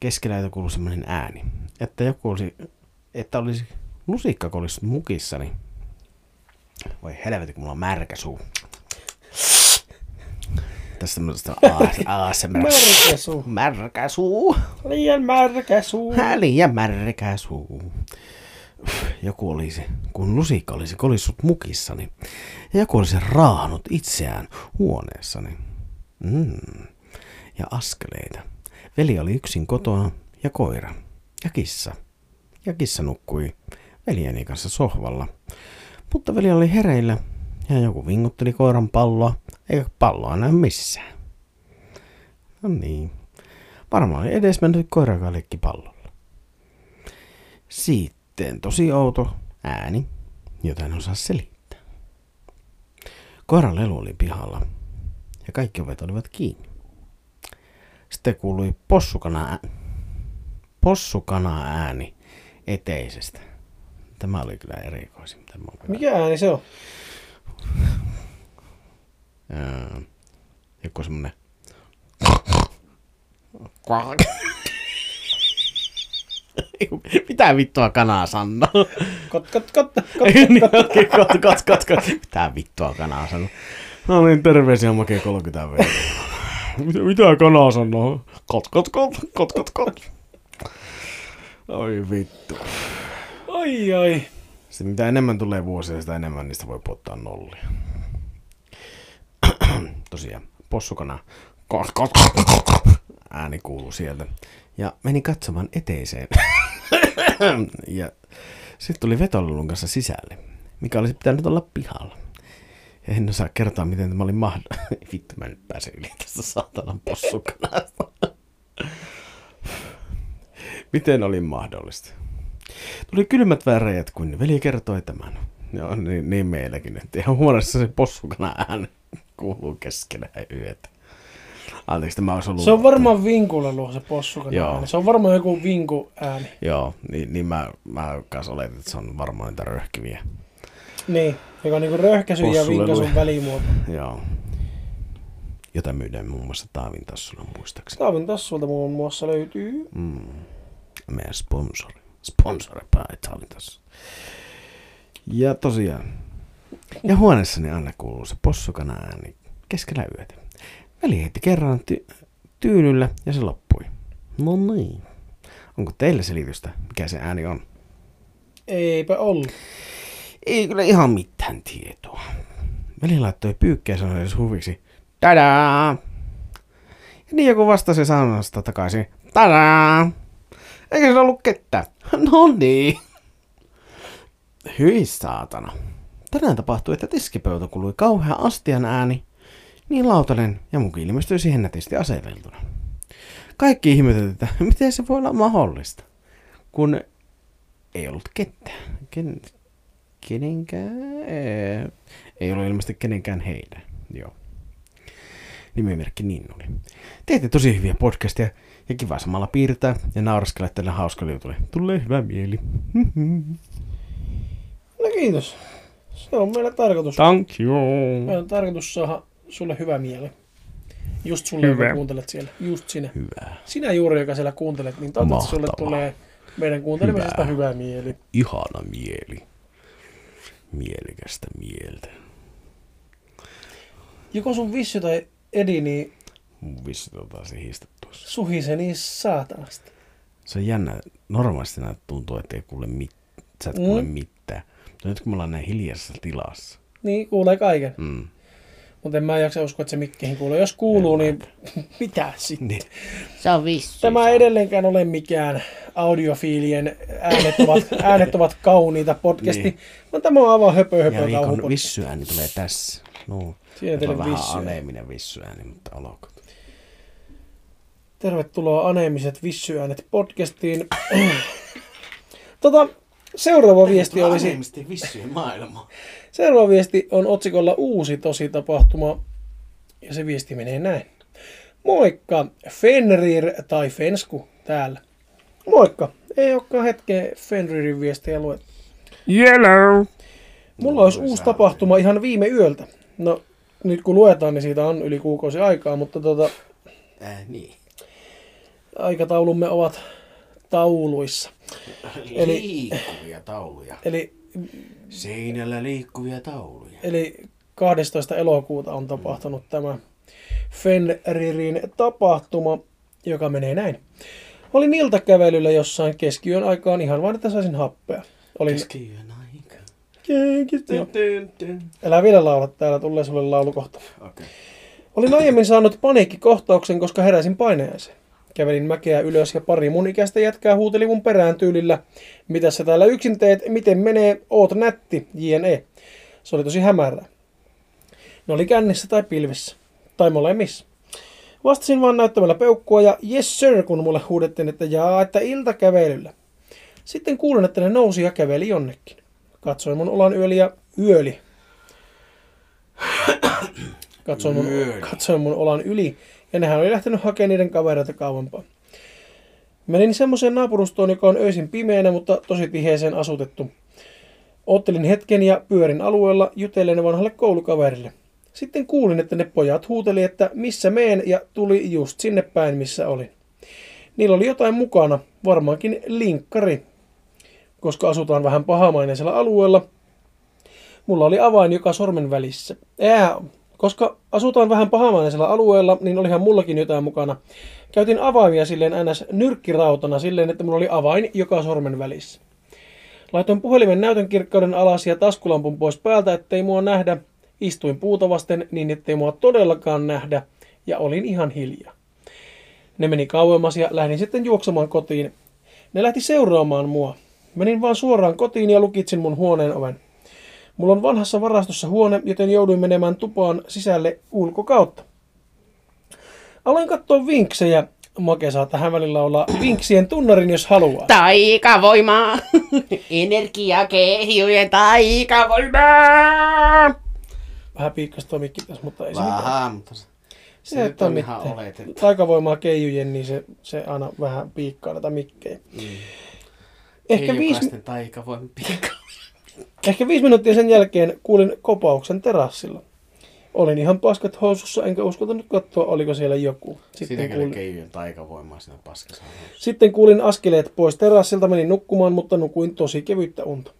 C: Keskellä yötä kuului semmoinen ääni, että joku olisi, että olisi lusikka kolissut mukissani. Voi helvetti, kun mulla on märkä suu. Tässä tämmöisestä ASMR.
B: Märkä suu.
C: Märkä suu.
B: Liian märkä suu.
C: Liian märkä suu. Joku olisi, kun lusikka olisi kolissut mukissani, ja joku olisi raahannut itseään huoneessani. Mm. Ja askeleita. Veli oli yksin kotona, ja koira, ja kissa. Ja kissa nukkui veljeni kanssa sohvalla. Mutta veli oli hereillä, ja joku vingutteli koiran palloa, eikä palloa näy missään. No niin. Varmaan oli edes mennyt koira, joka leikki pallolla. Sitten tosi outo ääni, jota en osaa selittää. Koiran lelu oli pihalla ja kaikki ovet olivat kiinni. Sitten kuului possukana, ää- possukana ääni eteisestä. Tämä oli kyllä erikoisin. mitä mä
B: Mikä ääni se on?
C: Joku semmonen... Mitä vittua kanaa sanoo?
B: Kot, kot, kot, kot, kot, kot.
C: okei, kot, kot, kot, kot. Mitä vittua kanaa sanoo? No niin, terveisiä Make 30 v. mitä, mitä kanaa sanoo? Kot, kot, kot, kot, kot, kot. Oi vittu.
B: Oi, oi.
C: Sitten mitä enemmän tulee vuosia, sitä enemmän niistä voi puottaa nollia. Tosiaan, possukana kot, kot, kot, kot, ääni kuuluu sieltä. Ja meni katsomaan eteiseen. ja sitten tuli vetolulun kanssa sisälle, mikä olisi pitänyt olla pihalla. En osaa kertoa, miten tämä oli mahdollista. Vittu, mä nyt pääse yli tästä saatanan possukanasta. miten oli mahdollista? Tuli kylmät väreet, kun veli kertoi tämän. Joo, niin, niin meilläkin. Että ihan huoneessa se possukana ääni kuuluu keskellä yötä. Anteeksi, tämä olisi ollut...
B: Se on varmaan vinkulelu se possukan
C: Joo.
B: ääni. Se on varmaan joku vinku ääni.
C: Joo, niin, niin mä, mä kanssa oletin, että se on varmaan niitä röhkiviä.
B: Niin, joka on niinku röhkäsyn ja vinkasun välimuoto.
C: Joo. Jota myydään muun muassa Taavin tassulla muistaakseni.
B: Taavin tassulta muun muassa löytyy.
C: Mm. Meidän sponsori. Sponsori by Taavin tassu. Ja tosiaan. Ja huoneessani aina kuuluu se possukana ääni keskellä yötä. Veli heitti kerran ty- tyynyllä ja se loppui. No niin. Onko teille selitystä, mikä se ääni on?
B: Eipä ollut.
C: Ei kyllä ihan mitään tietoa. Veli laittoi pyykkää sanoi edes huviksi. Tadaa! Ja niin joku vastasi saunasta takaisin. Tadaa! Eikä se ollut ketään. No niin. Hyi saatana. Tänään tapahtui, että tiskipöytä kului kauhea astian ääni, niin lautanen ja muki ilmestyi siihen nätisti aseveltuna. Kaikki ihmettelivät, että miten se voi olla mahdollista, kun ei ollut ketään. Ken, kenenkään? Ei, ei ollut ilmeisesti kenenkään heidän. Joo. nimimerkki Ninnuli. Teette tosi hyviä podcasteja ja kiva samalla piirtää ja nauraskella tälle hauskalle jutulle. Tulee hyvä mieli.
B: No kiitos. Se on meillä tarkoitus.
C: Thank you.
B: Meillä on tarkoitus saada sulle hyvä mieli. Just sulle,
C: Hyvä.
B: joka kuuntelet siellä. Just sinä.
C: Hyvä.
B: Sinä juuri, joka siellä kuuntelet, niin toivottavasti sulle
C: Mahtavaa.
B: tulee meidän kuuntelemisesta hyvä, hyvä mieli.
C: Ihana mieli. Mielekästä mieltä.
B: Joko sun vissy tai Edi, niin
C: Mun vissi tota se hiistä tuossa.
B: suhisee niin saatanasti.
C: Se on jännä. Normaalisti näet tuntuu, että ei kuule mit... sä et
B: Mm.
C: kuule mitään. Mutta nyt kun me ollaan näin hiljaisessa tilassa.
B: Niin, kuulee kaiken.
C: Mm.
B: Mutta en mä jaksa uskoa, että se mikkihin kuuluu. Jos kuuluu, niin mitä sitten?
C: Niin.
D: Se on vissi.
B: Tämä ei edelleenkään ole mikään audiofiilien äänet ovat, äänet ovat kauniita podcasti,
C: Niin.
B: niin. vaan tämä on aivan höpö
C: Ja
B: höpö
C: viikon
B: kauhupodcast.
C: vissyääni tulee tässä. No.
B: Siinä
C: Se
B: teille
C: on vähän
B: vissyääni.
C: aneeminen vissyääni, mutta olkoon.
B: Tervetuloa Aneemiset Vissyäänet podcastiin. tota, seuraava viesti olisi...
C: Vissyjen maailma.
B: Seuraava viesti on otsikolla uusi tosi tapahtuma. Ja se viesti menee näin. Moikka, Fenrir tai Fensku täällä. Moikka, ei olekaan hetkeä Fenririn viestiä luet.
C: Yellow.
B: Mulla olisi uusi tapahtuma ihan viime yöltä. No, nyt kun luetaan, niin siitä on yli kuukausi aikaa, mutta tota,
C: Äh, niin.
B: aikataulumme ovat tauluissa. Eli-
C: Liikkuvia tauluja.
B: Eli,
C: Seinällä liikkuvia tauluja.
B: eli 12. elokuuta on tapahtunut tämä Fenririn tapahtuma, joka menee näin. Olin iltakävelyllä jossain keskiyön aikaan ihan vain, että saisin happea. Olin...
C: Keskiyön aika.
B: Kenkistä.
C: Tyn, tyn.
B: Älä vielä laula, täällä tulee sulle laulukohta.
C: Okei.
B: Olin aiemmin saanut paniikkikohtauksen, koska heräsin paineeseen. Kävelin mäkeä ylös ja pari mun ikäistä jätkää huuteli mun perään tyylillä. Mitä sä täällä yksin teet? Miten menee? Oot nätti, jne. Se oli tosi hämärää. Ne oli kännissä tai pilvissä. Tai molemmissa. Vastasin vaan näyttämällä peukkua ja yes sir, kun mulle huudettiin, että jaa, että iltakävelyllä. Sitten kuulin, että ne nousi ja käveli jonnekin. Katsoin mun olan yöli ja yöli. Katsoin mun,
C: Yöli.
B: katsoin mun olan yli ja nehän oli lähtenyt hakemaan niiden kavereita kauempaa. Menin semmoiseen naapurustoon, joka on öisin pimeänä, mutta tosi tiheeseen asutettu. Ottelin hetken ja pyörin alueella jutellen vanhalle koulukaverille. Sitten kuulin, että ne pojat huuteli, että missä meen ja tuli just sinne päin, missä olin. Niillä oli jotain mukana, varmaankin linkkari, koska asutaan vähän pahamaineisella alueella. Mulla oli avain joka sormen välissä. Ää, koska asutaan vähän pahamaineisella alueella, niin olihan mullakin jotain mukana. Käytin avaimia silleen ns. nyrkkirautana silleen, että mulla oli avain joka sormen välissä. Laitoin puhelimen näytön kirkkauden alas ja taskulampun pois päältä, ettei mua nähdä. Istuin puuta vasten niin, ettei mua todellakaan nähdä ja olin ihan hiljaa. Ne meni kauemmas ja lähdin sitten juoksemaan kotiin. Ne lähti seuraamaan mua. Menin vaan suoraan kotiin ja lukitsin mun huoneen oven. Mulla on vanhassa varastossa huone, joten jouduin menemään tupaan sisälle ulkokautta. Aloin katsoa vinksejä. Make saa tähän välillä olla vinksien tunnarin, jos haluaa.
D: Taikavoimaa. Energiakehjujen taikavoimaa.
B: Vähän piikkas tuo mikki tässä, mutta ei se mitään.
C: Vähän, mutta se, se
B: Se
C: nyt
B: on
C: on ihan
B: mitään.
C: oletettu.
B: Taikavoimaa keijujen, niin se, se aina vähän piikkaa näitä mikkejä.
C: Mm.
B: Ehkä
C: Ei
B: viisi,
C: jokaisten taika voi piikkaa.
B: Ehkä viisi minuuttia sen jälkeen kuulin kopauksen terassilla. Olin ihan paskat housussa, enkä uskaltanut katsoa, oliko siellä joku. Sitten kuulin,
C: taikavoimaa siinä paskassa.
B: Sitten kuulin askeleet pois terassilta, menin nukkumaan, mutta nukuin tosi kevyttä unta.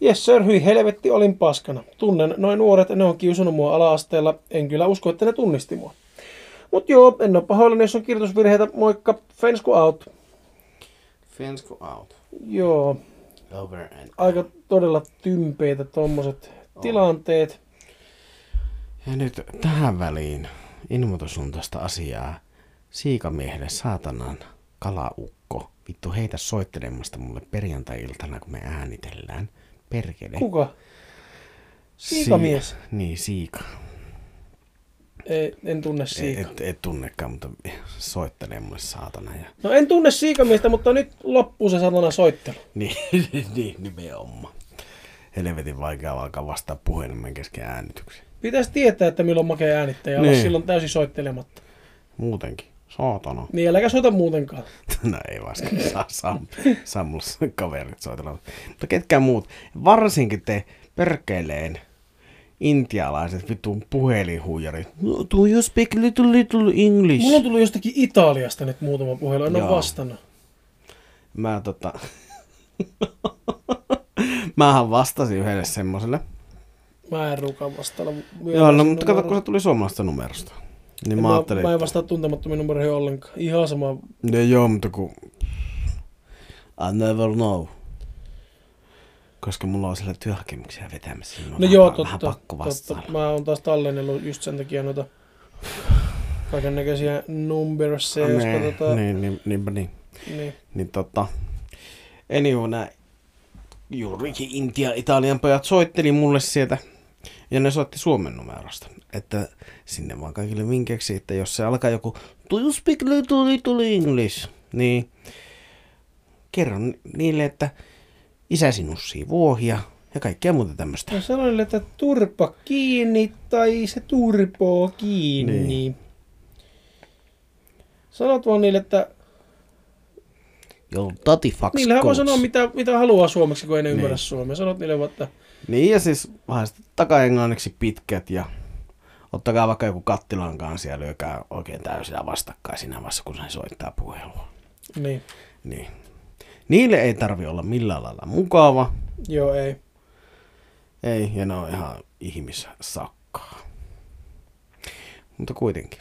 B: Jes sir, hyi helvetti, olin paskana. Tunnen noin nuoret, ne on kiusannut mua ala-asteella. En kyllä usko, että ne tunnisti mua. Mut joo, en oo pahoillani, jos on kirjoitusvirheitä. Moikka, Fensku out.
C: Fensku out.
B: Joo,
C: Over and
B: aika todella tympeitä tommoset tilanteet.
C: Ja nyt tähän väliin ilmoitus on tästä asiaa. Siikamiehelle saatanan kalaukko. Vittu heitä soittelemasta mulle perjantai-iltana, kun me äänitellään. Perkele.
B: Kuka? Siikamies?
C: Si- niin, Siika.
B: Ei, en tunne siika.
C: et, et tunnekaan, mutta soittelee mulle saatana. Ja...
B: No en tunne siikamiestä, mutta nyt loppuu se satana soittelu.
C: Niin, niin nimenomaan. helvetin vaikea alkaa vastaa puhelimen kesken äänityksiä.
B: Pitäisi tietää, että milloin makea äänittäjä ja olla
C: Niin.
B: silloin täysin soittelematta.
C: Muutenkin. Saatana.
B: Niin äläkä soita muutenkaan.
C: No ei vaan saa, saa, saa mulle kaverit soitella. Mutta ketkään muut, varsinkin te perkeleen intialaiset vitun puhelinhuijarit. No, do you speak little little English?
B: Mulla on tullut jostakin Italiasta nyt muutama puhelu, en ole vastannut.
C: Mä tota... Mähän vastasin yhdelle semmoselle.
B: Mä en ruukaan vastailla.
C: Joo, no, mutta kato, kun se tuli suomalaisesta numerosta. Niin mä,
B: mä,
C: ajattelin,
B: mä en vastaa tuntemattomiin numeroihin ollenkaan. Ihan sama.
C: No joo, mutta kun... I never know. Koska mulla on siellä työhakemuksia vetämässä. niin
B: No
C: vähän-
B: joo,
C: Vähän
B: totta.
C: pakko
B: totta. Mä oon taas tallennellut just sen takia noita kaiken näköisiä numberseja, jos
C: niin,
B: katsotaan.
C: niin, niin, niinpä niin.
B: niin.
C: Niin tota... Anyway, nää juurikin Intia, Italian pojat soitteli mulle sieltä. Ja ne soitti Suomen numerosta. Että sinne vaan kaikille vinkkeiksi, että jos se alkaa joku Do you speak little, little English? Niin kerron niille, että isäsi nussii vuohia ja kaikkea muuta tämmöistä.
B: Mä sanoin, että turpa kiinni tai se turpoo kiinni.
C: Niin.
B: Sanot vaan niille, että
C: Joo, tati fucks
B: niillähän voi sanoa mitä, mitä haluaa suomeksi, kun ei ne ymmärrä
C: Niin.
B: suomea. Sanot niille vaan, että
C: Niin ja siis vähän sitten takaenglanniksi pitkät ja ottakaa vaikka joku kattilan kanssa ja lyökää oikein täysillä vastakkain siinä vaiheessa, kun se soittaa puhelua.
B: niin,
C: Niin. Niille ei tarvi olla millään lailla mukava.
B: joo ei.
C: Ei, ja ne on ihan ihmissakkaa. Mutta kuitenkin.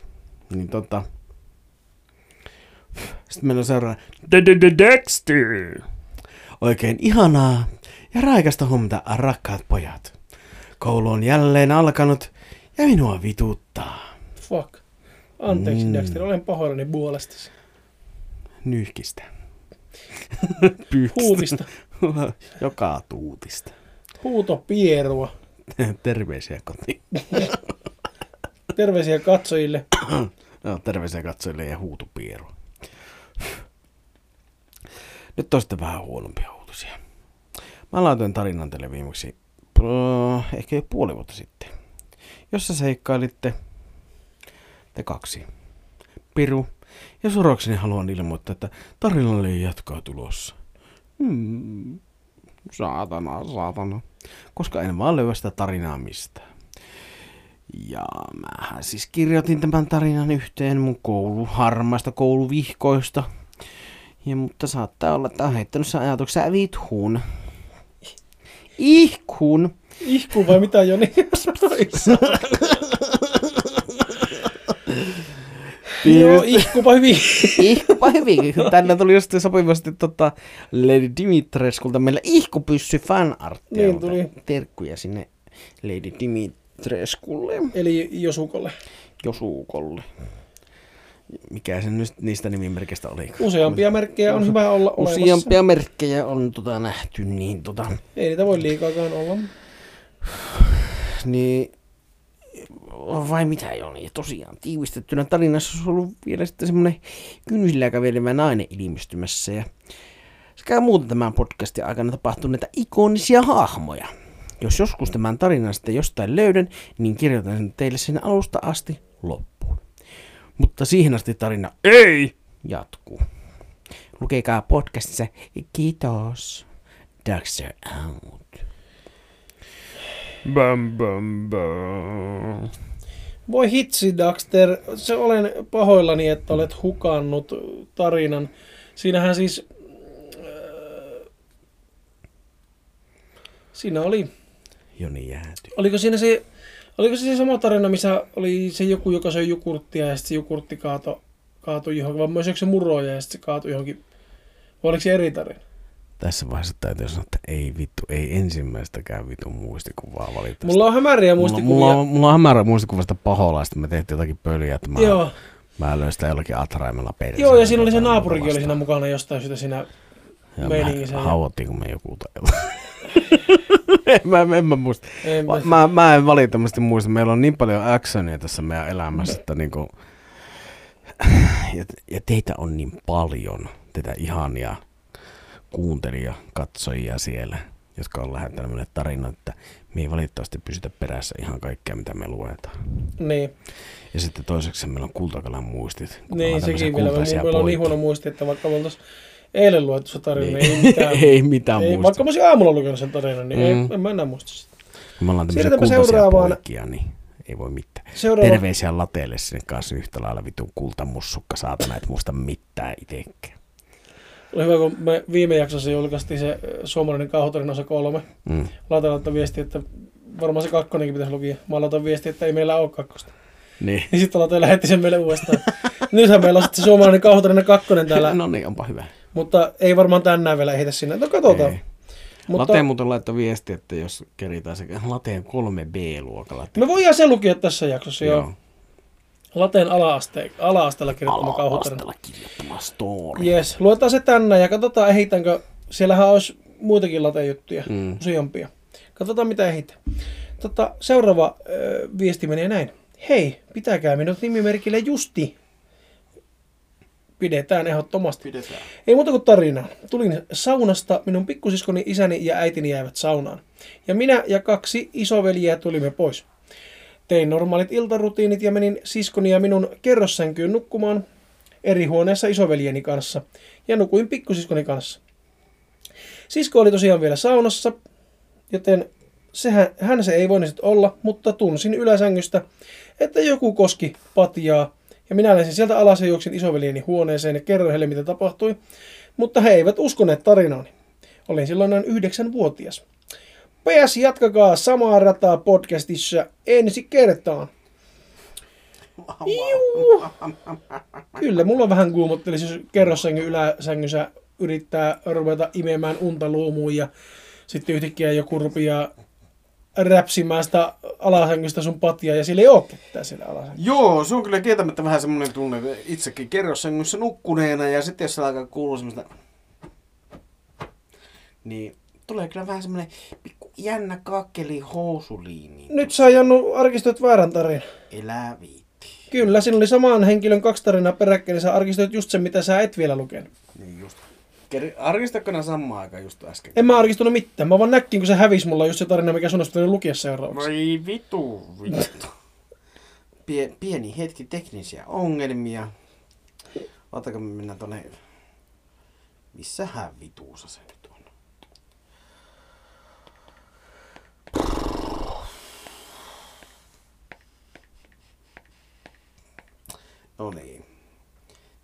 C: Niin tota... Sitten meillä on seuraava... Dexter! Oikein ihanaa ja raikasta huomenta, rakkaat pojat. Koulu on jälleen alkanut ja minua vituttaa.
B: Fuck. Anteeksi,
C: Mm.
B: Dexter, olen pahoillani puolestasi.
C: Nyyhkistä.
B: Huutista.
C: Joka tuutista.
B: Huuto pierua.
C: Terveisiä kotiin.
B: Terveisiä katsojille.
C: No, terveisiä katsojille ja huutupieru. Nyt on sitten vähän huonompia uutisia. Mä laitoin tarinan teille viimeksi äh, ehkä jo puoli vuotta sitten, jossa seikkailitte te kaksi. Piru ja surokseni haluan ilmoittaa, että tarinalle ei jatkaa tulossa. Hmm. Saatana, saatana. Koska en vaan löyä sitä tarinaa mistään. Ja mähän siis kirjoitin tämän tarinan yhteen mun koulu, harmaista kouluvihkoista. Ja, mutta saattaa olla, että on heittänyt sen ajatuksen vithuun. Ihkuun.
B: Ihku vai mitä Joni? Joo, ihkupa hyvin.
C: Ihkupa hyvin. Tänne tuli just sopivasti tota Lady Dimitreskulta meillä ihkupyssy fanarttia.
B: Niin tuli.
C: Terkkuja sinne Lady Dimitreskulle.
B: Eli Josukolle.
C: Josuukolle. Mikä se nyt niistä nimimerkistä oli?
B: Useampia merkkejä on hyvä olla olemassa.
C: Useampia merkkejä on tota nähty, niin tota...
B: Ei niitä voi liikaakaan olla.
C: Niin, vai mitä jo niin tosiaan tiivistettynä tarinassa olisi ollut vielä sitten semmoinen kynsillä kävelevä nainen ilmestymässä ja sekä muuten tämän podcastin aikana tapahtuneita ikonisia hahmoja. Jos joskus tämän tarinan sitten jostain löydän, niin kirjoitan sen teille sen alusta asti loppuun. Mutta siihen asti tarina ei jatkuu. Lukekaa podcastissa. Kiitos. Dexter out. Bam, bam, bam.
B: Voi hitsi, Daxter. Se olen pahoillani, että olet hukannut tarinan. Siinähän siis... äh, Siinä oli...
C: Joni jääty.
B: Oliko siinä se... Oliko se se sama tarina, missä oli se joku, joka söi jukurttia ja sitten se jukurtti kaato, kaatui johonkin, vai myös se muroja ja sitten se kaatui johonkin. Vai oliko se eri tarina?
C: Tässä vaiheessa täytyy sanoa, että ei vittu, ei ensimmäistäkään vitun muistikuvaa valitettavasti.
B: Mulla on hämäriä
C: mulla,
B: muistikuvia.
C: mulla, on, mulla on hämärä muistikuvasta paholaista. Me tehtiin jotakin pöliä, että mä,
B: Joo,
C: mä löin sitä jollakin atraimella perään.
B: joo, ja siinä oli se naapurikin oli siinä mukana jostain syystä siinä
C: Ja
B: meiningissä.
C: me hauottiinko me joku tai en, mä, en mä muista.
B: En mä-
C: Mä, mä en valitettavasti muista. Meillä on niin paljon actionia tässä meidän elämässä, että niinku... Ja, ja teitä on niin paljon, teitä ihania kuuntelija, katsojia siellä, jotka on lähettänyt meille tarinoita, että me ei valitettavasti pysytä perässä ihan kaikkea, mitä me luetaan.
B: Niin,
C: Ja sitten toiseksi meillä on kultakalan muistit.
B: niin sekin vielä. Meillä on niin huono muisti, että vaikka me oltaisiin eilen luettu se tarina, niin,
C: Niin.
B: ei mitään.
C: ei mitään
B: ei,
C: muista.
B: vaikka mä olisin aamulla lukenut sen tarinan, niin
C: Mm.
B: ei, en mä enää muista sitä.
C: Me ollaan tämmöisiä kultaisia
B: seuraavaan.
C: poikia, niin ei voi mitään.
B: Seuraava,
C: Terveisiä lateelle sinne kanssa yhtä lailla vitun kultamussukka saatana, et muista mitään itekään.
B: Oli hyvä, kun me viime jaksossa julkaistiin se suomalainen kauhutarina osa kolme.
C: Mm.
B: Laita laittaa viesti, että varmaan se kakkonenkin pitäisi lukia. Mä laitan viesti, että ei meillä ole kakkosta.
C: Niin.
B: Niin sitten Laite lähetti sen meille uudestaan. Nythän meillä on sitten se suomalainen kauhutarina kakkonen täällä,
C: No niin, onpa hyvä.
B: mutta ei varmaan tänään vielä ehitä sinne. No katsotaan.
C: Ei.
B: Mutta
C: Late muuten laittoi viesti, että jos keritään se Lateen 3B-luokalla.
B: me voidaan se lukea tässä jaksossa jo.
C: Joo.
B: Lateen ala-aste, ala-asteella kirjoittama kauhutarina.
C: Ala-asteella kirjoittama story.
B: Yes, luetaan se tänään ja katsotaan ehitäänkö. Siellähän olisi muitakin latejuttuja, mm.
C: Mm.
B: useampia. Katsotaan mitä ehitää. Tota, seuraava ö, viesti menee näin. Hei, pitäkää minut nimimerkille Justi. Pidetään ehdottomasti.
C: Pidetään.
B: Ei muuta kuin tarinaa. Tulin saunasta, minun pikkusiskoni, isäni ja äitini jäivät saunaan. Ja minä ja kaksi isoveljeä tulimme pois. Tein normaalit iltarutiinit ja menin siskoni ja minun kerrossänkyyn nukkumaan eri huoneessa isoveljeni kanssa. Ja nukuin pikkusiskoni kanssa. Sisko oli tosiaan vielä saunassa, joten sehän, hän se ei voinut olla, mutta tunsin yläsängystä, että joku koski patjaa. Ja minä lensin sieltä alas ja juoksin isoveljeni huoneeseen ja kerroin heille, mitä tapahtui. Mutta he eivät uskoneet tarinaani. Olin silloin noin yhdeksänvuotias. PS, jatkakaa samaa rataa podcastissa ensi kertaan. Juu. Kyllä, mulla vähän kuumottelisi, jos kerrossängyn yläsängyssä yrittää ruveta imemään unta luumuun ja sitten yhtäkkiä joku rupeaa räpsimään sitä alasängystä sun patjaa ja sillä ei ole ketään siellä alasängyssä.
A: Joo, se on kyllä kieltämättä vähän semmoinen tunne, itsekin kerrossängyssä nukkuneena ja sitten jos alkaa kuulua semmoista... Niin tulee kyllä vähän semmoinen pikku jännä kakkeli housuliini.
B: Nyt saa Jannu arkistoit väärän tarinan.
A: Elää viitti.
B: Kyllä, siinä oli saman henkilön kaksi tarinaa peräkkäin, niin sä arkistoit just sen, mitä sä et vielä lukenut.
A: Niin just. Arkistatko nää samaan aikaan just äsken?
B: En mä arkistunut mitään. Mä vaan näkkin, kun se hävisi mulla just se tarina, mikä sun olisi lukea seuraavaksi.
A: Voi vitu, vittu. Pie- pieni hetki teknisiä ongelmia. Ootako me mennään tonne... Missähän vituussa se nyt No niin.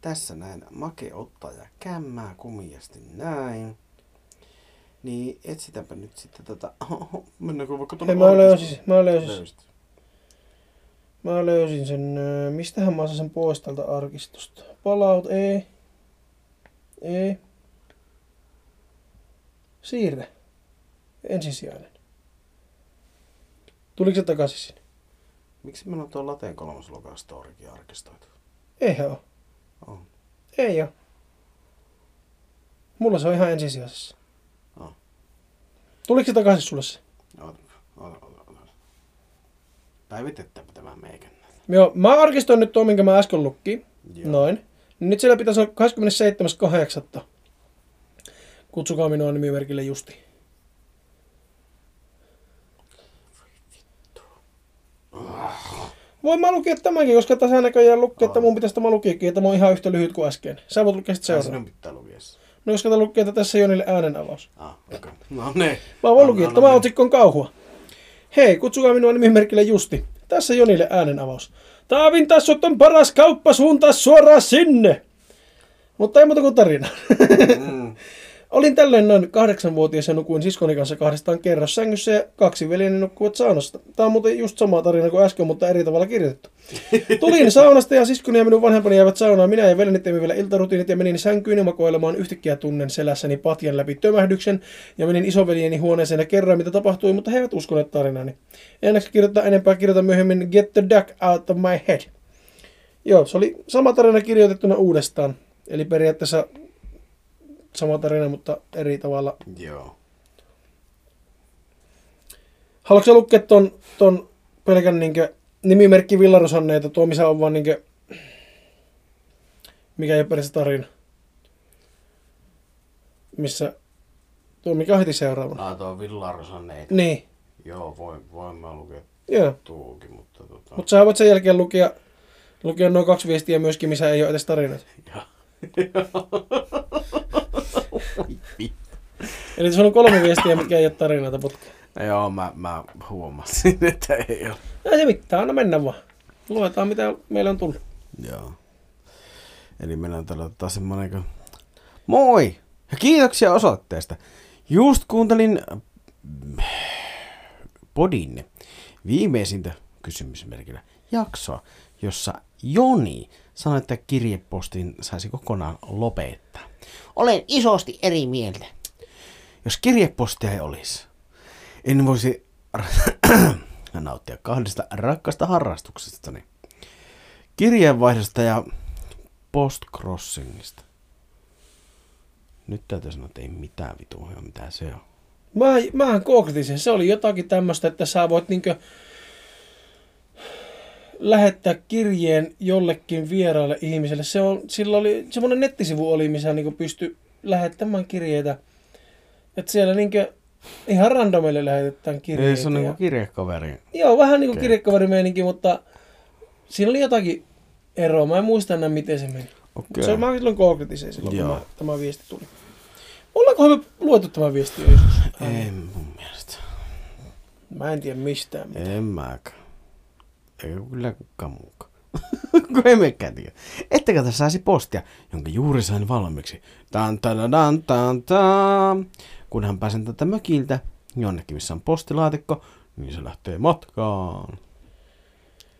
A: Tässä näin make ottaa ja kämmää kumiasti näin. Niin etsitäänpä nyt sitten tätä... Mennäänkö vaikka tuonne
B: Hei, mä löysin, mä löysin,
A: Löysit.
B: mä löysin sen, ö, mistähän mä saan sen pois tältä arkistosta. Palaut, ei. Ei. Siirre. Ensisijainen. Tuliko se takaisin sinne?
A: Miksi meillä on tuo Lateen kolmas storikin arkistoitu?
B: Eihän oo.
A: On.
B: Ei oo. Mulla se on ihan ensisijaisessa.
A: Oh.
B: Tuliko se takaisin sulle se?
A: Oota, oota, oota, oota. Päivitetäänpä tämä meikän.
B: Joo, mä arkistoin nyt tuo, minkä mä äsken lukkiin.
A: Joo.
B: Noin. Nyt siellä pitäisi olla 27.8. Kutsukaa minua nimimerkille Justi. Voin mä lukea tämänkin, koska tässä näköjään lukee, että mun pitäisi tämä lukiakin, että mä oon ihan yhtä lyhyt kuin äsken. Sä voit lukea sitten
A: Ai,
B: seuraava.
A: sinun pitää lukea.
B: No koska tää lukee, että tässä Jonille äänen avaus.
A: Ah, okei. Okay. No ne.
B: Mä voin lukea, että tämä otsikko on kauhua. Hei, kutsukaa minua nimimerkille Justi. Tässä Jonille äänen avaus. Taavin tassut on paras kauppa, suuntaa suoraan sinne. Mutta ei muuta kuin tarina.
A: Mm.
B: Olin tällöin noin kahdeksanvuotias ja nukuin siskoni kanssa kahdestaan kerrossängyssä ja kaksi veljeni nukkuvat saunasta. Tämä on muuten just sama tarina kuin äsken, mutta eri tavalla kirjoitettu. Tulin saunasta ja siskoni ja minun vanhempani jäivät saunaan. Minä ja veljeni teimme vielä iltarutiinit ja menin sänkyyn makoilemaan. Yhtäkkiä tunnen selässäni patjan läpi tömähdyksen ja menin isoveljeni huoneeseen ja kerroin mitä tapahtui, mutta he eivät uskoneet tarinani. Ennen kuin kirjoittaa enempää, kirjoitan myöhemmin Get the duck out of my head. Joo, se oli sama tarina kirjoitettuna uudestaan. Eli periaatteessa sama tarina, mutta eri tavalla.
A: Joo.
B: Haluatko lukea ton, ton pelkän niinkö, nimimerkki Villarusanneita, tuo missä on vaan niinkö, mikä ei ole tarina. Missä Tuo mikä on heti seuraavana.
C: Ah, tuo Villarosaneita.
B: Niin,
C: Joo, voin, voin mä lukea
B: joo.
C: tuukin, mutta tota...
B: Mutta sä voit sen jälkeen lukea, lukea noin kaksi viestiä myöskin, missä ei ole edes tarinoita. Eli sulla on kolme viestiä, mitkä ei ole tarinoita putkeen.
C: Joo, mä, mä huomasin, että ei ole.
B: Ei se mitään, anna mennä vaan. Luetaan mitä meillä on tullut.
C: Joo. Eli meillä on tällä taas semmonen kuin... Moi! Ja kiitoksia osoitteesta. Just kuuntelin mm, podinne viimeisintä kysymysmerkillä jaksoa, jossa Joni sanoi, että kirjepostin saisi kokonaan lopettaa. Olen isosti eri mieltä. Jos kirjepostia ei olisi, en voisi nauttia kahdesta rakkaasta harrastuksestani. Kirjeenvaihdosta ja postcrossingista. Nyt täytyy sanoa, että ei mitään vitua, mitä se on.
B: Mä, mähän googletin sen. Se oli jotakin tämmöistä, että sä voit niinkö lähettää kirjeen jollekin vieraalle ihmiselle. Se on, sillä oli, semmoinen nettisivu oli, missä niinku pystyi lähettämään kirjeitä. Että siellä niinkö ihan randomille lähetetään kirjeitä.
C: Ei se on niinku kirjekaveri.
B: Joo, vähän niin kuin
C: Okei.
B: kirjekkaverimeininki, mutta siinä oli jotakin eroa. Mä en muista enää, miten se meni.
C: Okei.
B: Se, mä silloin googletin sen silloin, kun
C: Joo.
B: mä, tämä viesti tuli. Ollaankohan me luettu tämä viesti jo joskus?
C: Ei mun mielestä.
B: Mä en tiedä mistään. mitään.
C: En mäkään. Ei kyllä kukaan muukaan. Kun ei mekään tiedä. Ettekä tässä saisi postia, jonka juuri sain valmiiksi. Tan, tan, tan, tan, tan. Kunhan pääsen tätä mökiltä jonnekin, missä on postilaatikko, niin se lähtee matkaan.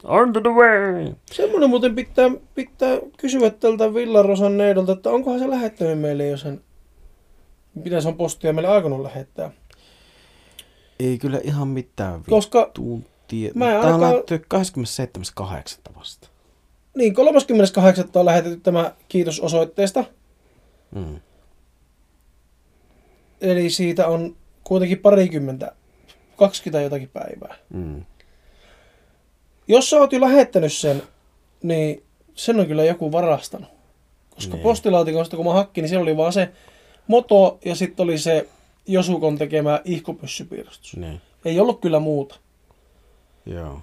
C: On the way.
B: Semmoinen muuten pitää, pitää kysyä tältä Villarosan neidolta, että onkohan se lähettänyt meille, jos hän pitäisi on postia meille aikonut lähettää.
C: Ei kyllä ihan mitään
B: Koska
C: vittuun tie...
B: Mä en
C: Tää on lähetty 27.8. vasta.
B: niin 38. on lähetetty tämä kiitos osoitteesta.
C: Mm.
B: Eli siitä on kuitenkin parikymmentä, 20 jotakin päivää.
C: Mm.
B: Jos sä oot jo lähettänyt sen, niin sen on kyllä joku varastanut. Koska
C: Niin.
B: postilaatikosta kun mä hakkin, niin siellä oli vaan se moto ja sitten oli se Josukon tekemä ihkupyssypiirustus.
C: Niin.
B: Ei ollut kyllä muuta.
C: Joo.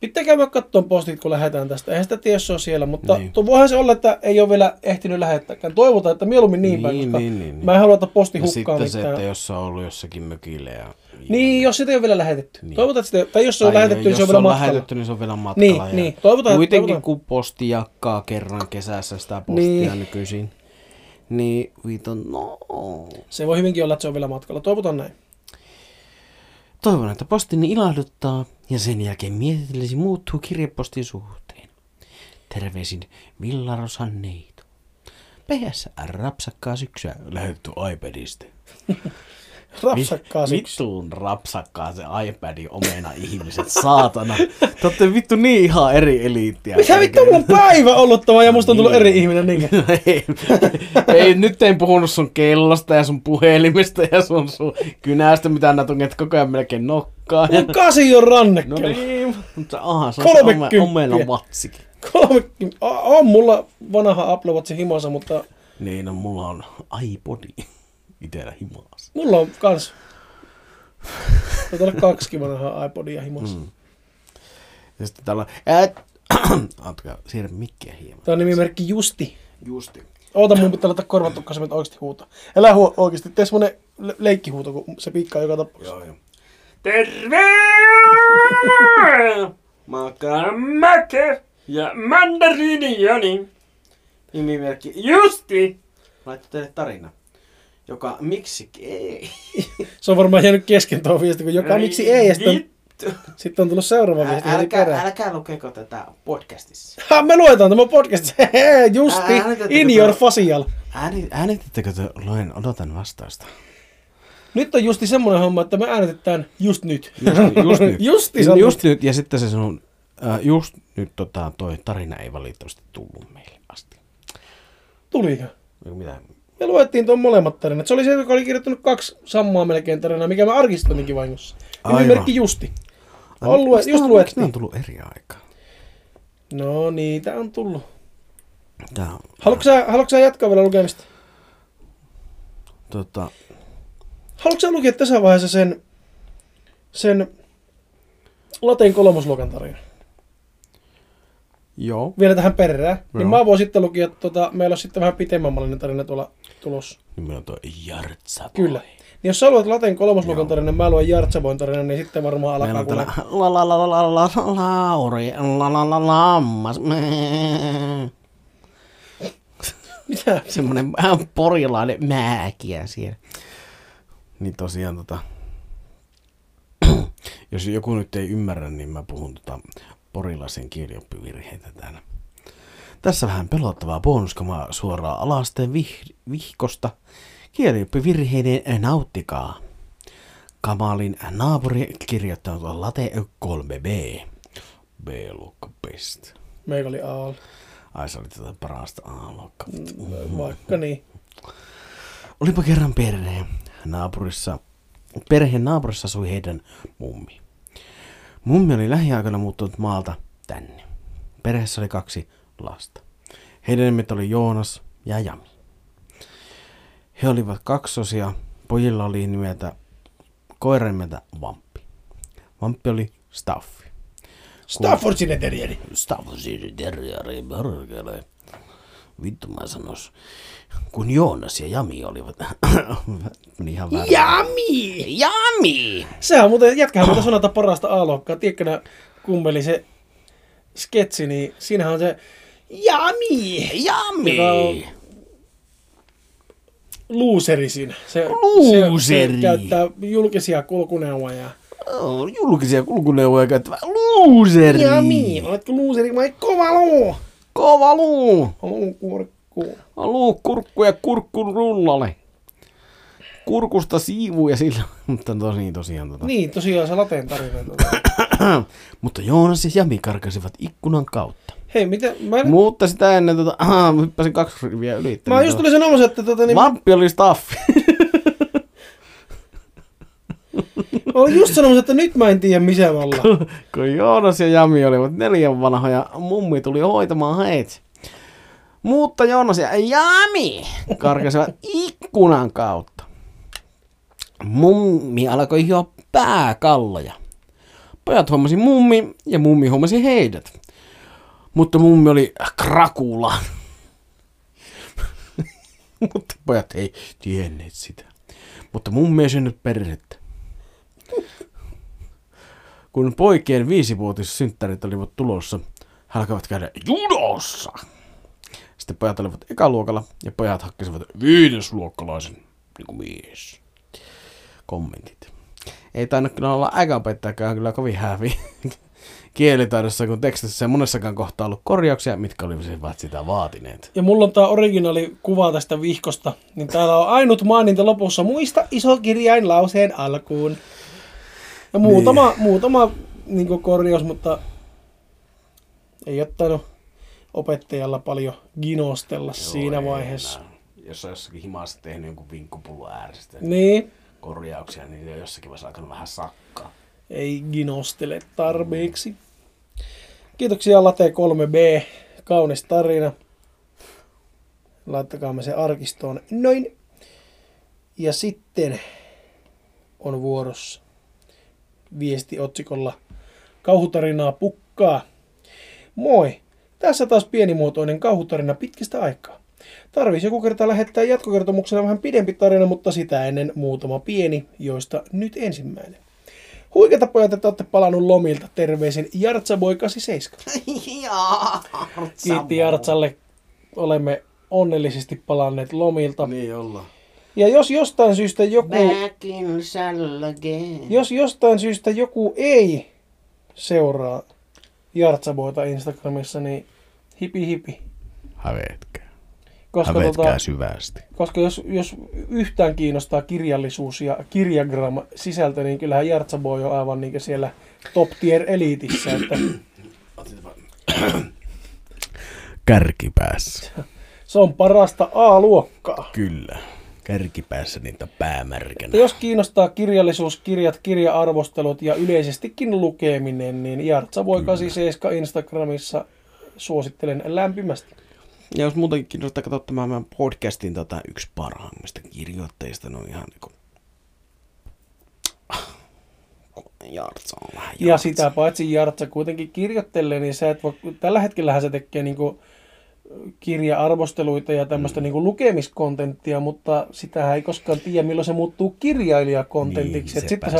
B: Pitää käydä katsoa postit, kun lähdetään tästä. Eihän sitä tiedä, jos se on siellä, mutta
C: Niin.
B: niin. voihan se olla, että ei ole vielä ehtinyt lähettääkään. Toivotaan, että mieluummin niin, päin, koska
C: niin, niin, niin.
B: mä en halua, että posti
C: ja
B: hukkaa
C: sitten se,
B: mitään.
C: että jos sä on ollut jossakin mökillä ja...
B: Niin, jos sitä ei ole vielä lähetetty.
C: Niin.
B: Niin. Toivotaan, että sitä, tai jos se on
C: Tai
B: lähetetty, niin se on vielä matkalla.
C: lähetetty, niin se on vielä matkalla.
B: Niin, niin. Toivotaan,
C: Kuitenkin
B: toivotaan.
C: kun posti jakaa kerran kesässä sitä postia
B: Niin.
C: nykyisin, niin viiton, no...
B: Se voi hyvinkin olla, että se on vielä matkalla. Toivotaan näin.
C: Toivon, että postini ilahduttaa ja sen jälkeen mietitellesi muuttuu kirjepostin suhteen. Terveisin Villarosan neito. PS rapsakkaa syksyä lähetty iPadista.
B: Rapsakkaa syksy.
C: Vittuun rapsakkaa se iPadin omena ihmiset, saatana. Te ootte vittu niin ihan eri eliittiä.
B: Mitä vittu mulla on päivä ollut tämä ja musta on tullut
C: Niin.
B: eri ihminen niin.
C: ei, ei, nyt en puhunut sun kellosta ja sun puhelimesta ja sun, sun kynästä, mitä nää tunget koko ajan melkein nokkaan.
B: Mun kasi on
C: No
B: rannekella.
C: niin, mutta aha, se on se omena vatsikin.
B: Kolmekin. A- On mulla vanha Apple Watch himassa, mutta
C: Niin, no mulla on iPodi itellä himaassa.
B: mulla on kans. Taitaa olla kaksikin vanhaa iPodia himassa. Mm.
C: Ja sitten täällä on, Antakaa, siirrä mikkiä hieman.
B: Tämä on nimimerkki Justi.
C: Justi.
B: Oota, mun pitää laittaa korvat tukkasen, että oikeasti huutaa. Älä huo oikeasti, tee semmonen le- leikkihuuto, kun se piikkaa joka tapauksessa.
C: Joo, joo.
E: Terve! Makaramäke ja mandariini Joni.
C: Nimimerkki
E: Justi!
C: Laittu teille tarina. Joka miksi ei.
B: Se on varmaan jäänyt kesken tuo viesti, kun joka miksi ei, ja sitten sitten on tullut seuraava
C: Ä,
B: viesti
C: älkää,
B: perään.
C: älkää lukeko tätä podcastissa.
B: Ha, me luetaan tämä podcast. Hehe, Justi,
C: äänitettekö
B: in your facial.
C: Ääni, äänitettekö te? Luen, odotan vastausta.
B: Nyt on justi semmoinen homma, että me äänetetään just nyt.
C: Just, just nyt.
B: Justi sanot.
C: just nyt. Ja sitten se sun, äh, just nyt tota, toi tarina ei valitettavasti tullut meille asti.
B: Tuli.
C: Mitä?
B: Me luettiin tuon molemmat tarinat. Se oli se, joka oli kirjoittanut kaksi sammaa melkein tarinaa, mikä mä arkistoinkin vahingossa. Nimimerkki Justi.
C: Ai,
B: On lue- just luettiin.
C: on tullut eri aikaa.
B: No niitä on tullut.
C: Tää on,
B: Haluatko sä, haluatko sä jatkaa vielä lukemista?
C: tota,
B: Haluatko sä lukea tässä vaiheessa sen, sen Laten kolmosluokan tarina?
C: Joo.
B: Vielä tähän perään. Niin
C: Joo.
B: mä voin sitten lukea, tota, meillä on sitten vähän pitemmänmallinen tarina tuolla tulossa.
F: Nimi on tuo Jartsa.
B: Kyllä. Niin jos sä haluat Laten kolmosluokan tarinan, mä luen Jartsaboin tarinan, niin sitten varmaan alkaa
C: täällä la la la la la la Lauri, la la la lammas.
B: Mitä?
C: Semmonen vähän porilainen määkiä siellä. Niin tosiaan tota... Jos joku nyt ei ymmärrä, niin mä puhun tota porilaisen kielioppivirheitä täällä. Tässä vähän pelottavaa bonuskamaa suoraan alasteen vih- vihkosta. Kielioppivirheiden nauttikaa. Kamalin naapuri kirjoittanut on late 3b. B-luokka best.
B: Meikä oli Aal.
C: Ai se oli tätä parasta A-luokkaa.
B: Vaikka niin.
C: Olipa kerran perhe. Naapurissa, perheen naapurissa asui heidän mummi. Mummi oli lähiaikoina muuttunut maalta tänne. Perheessä oli kaksi lasta. Heidän nimet oli Joonas ja Jami. He olivat kaksosia. Pojilla oli nimeltä, koiran nimeltä Vamppi. Vamppi oli Staffi.
B: Staffordshire Terrieri.
F: Stavosiri terrieri perkele. Vittu mä sanos. Kun Joonas ja Jami olivat...
C: Meni ihan väärin.
B: Jami!
F: Jami!
B: Sehän on muuten, jätkähän muuten sanota parasta A-luokkaa. Tiedätkö nää kummeli se sketsi, niin siinähän on se Jami!
F: Jami!
B: Joka on luuseri siinä. Se,
C: Luuseri.
B: Se, se käyttää julkisia kulkuneuvoja.
C: Oh, julkisia kulkuneuvoja käyttävä looseri.
B: Jami! Oletko luuseri vai kova luu?
C: Kova luu.
B: Luukurkku.
C: Luu kurkku ja kurkkun rullalle. Kurkusta siivuja sillä. Mutta tosi, tosiaan tota.
B: Niin, tosiaan se lateen tarina. Tuota.
C: Mutta Joonas ja Jami karkasivat ikkunan kautta.
B: Hei, mitä? Mä,
C: Mutta sitä ennen tota, aha, hyppäsin kaksi riviä yli.
B: mä just tulin sanomassa, että tota, niin, mä
C: Vamppi oli staffi.
B: olin just sanomassa, että nyt mä en tiedä missä me ollaan.
C: Kun Joonas ja Jami olivat neljän vanhoja, mummi tuli hoitamaan heitä. Mutta Joonas ja Jami karkasivat ikkunan kautta. Mummi alkoi hioa pääkalloja. Pojat huomasi mummi ja mummi huomasi heidät. Mutta mummi oli krakula. Mutta pojat ei tienneet sitä. Mutta mummi ei synnyt perhettä. Kun poikien viisivuotissynttärit olivat tulossa, he alkoivat käydä judossa. Sitten pojat olivat ekaluokalla ja pojat hakkisivat viidesluokkalaisen niin kuin mies. Kommentit. Ei tainnut kyllä olla äkäopettajakaan kyllä kovin hävi kielitaidossa, kun tekstissä ei monessakaan kohtaa ollut korjauksia, mitkä olisivat sitä vaatineet.
B: Ja mulla on tää originaali kuva tästä vihkosta. Niin täällä on ainut maininta lopussa. Muista iso kirjain lauseen alkuun. Ja muutama, niin. muutama niin korjaus, mutta ei ottanut opettajalla paljon ginostella Joo, siinä vaiheessa.
C: Jos on jossakin himassa tehnyt jonkun vinkkupullo äärestä
B: Niin,
C: korjauksia, niin on jossakin vaiheessa alkanut vähän sakkaa.
B: ei ginostele tarpeeksi. Kiitoksia Late 3B. Kaunis tarina. Laittakaamme se arkistoon. Noin. Ja sitten on vuorossa viesti otsikolla Kauhutarinaa pukkaa. Moi! Tässä taas pienimuotoinen kauhutarina pitkästä aikaa. Tarvisi joku kerta lähettää jatkokertomuksena vähän pidempi tarina, mutta sitä ennen muutama pieni, joista nyt ensimmäinen. Huikeata pojat, että olette palannut lomilta. Terveisin Jartsaboy 87. Kiitti Jartsalle. Olemme onnellisesti palanneet lomilta.
C: Niin ollaan.
B: Ja jos jostain syystä joku, jos jostain syystä joku ei seuraa Jartsaboita Instagramissa, niin hipi hipi.
C: Hävetkää.
B: Koska,
C: Hävetkää
B: tota,
C: syvästi.
B: koska jos, jos yhtään kiinnostaa kirjallisuus ja kirjagram sisältö, niin kyllähän Jartsaboy on aivan niin siellä top tier eliitissä. Että
C: Kärkipäässä.
B: se on parasta A-luokkaa.
C: Kyllä. Kärkipäässä niitä päämärkänä.
B: Jos kiinnostaa kirjallisuus, kirjat, kirja-arvostelut ja yleisestikin lukeminen, niin Jartsaboy 87 Instagramissa suosittelen lämpimästi.
C: Ja jos muutenkin kiinnostaa katsoa tämän meidän podcastin tota, yksi parhaimmista kirjoittajista, no ihan niinku
A: Jartsa on vähän
B: Ja
A: Jartsa.
B: sitä paitsi Jartsa kuitenkin kirjoittelee, niin sä et voi, tällä hetkellähän se tekee niinku kirja-arvosteluita ja tämmöistä niinku lukemiskontenttia, mutta sitä ei koskaan tiedä, milloin se muuttuu kirjailijakontentiksi.
A: Niin,
B: sitten sä,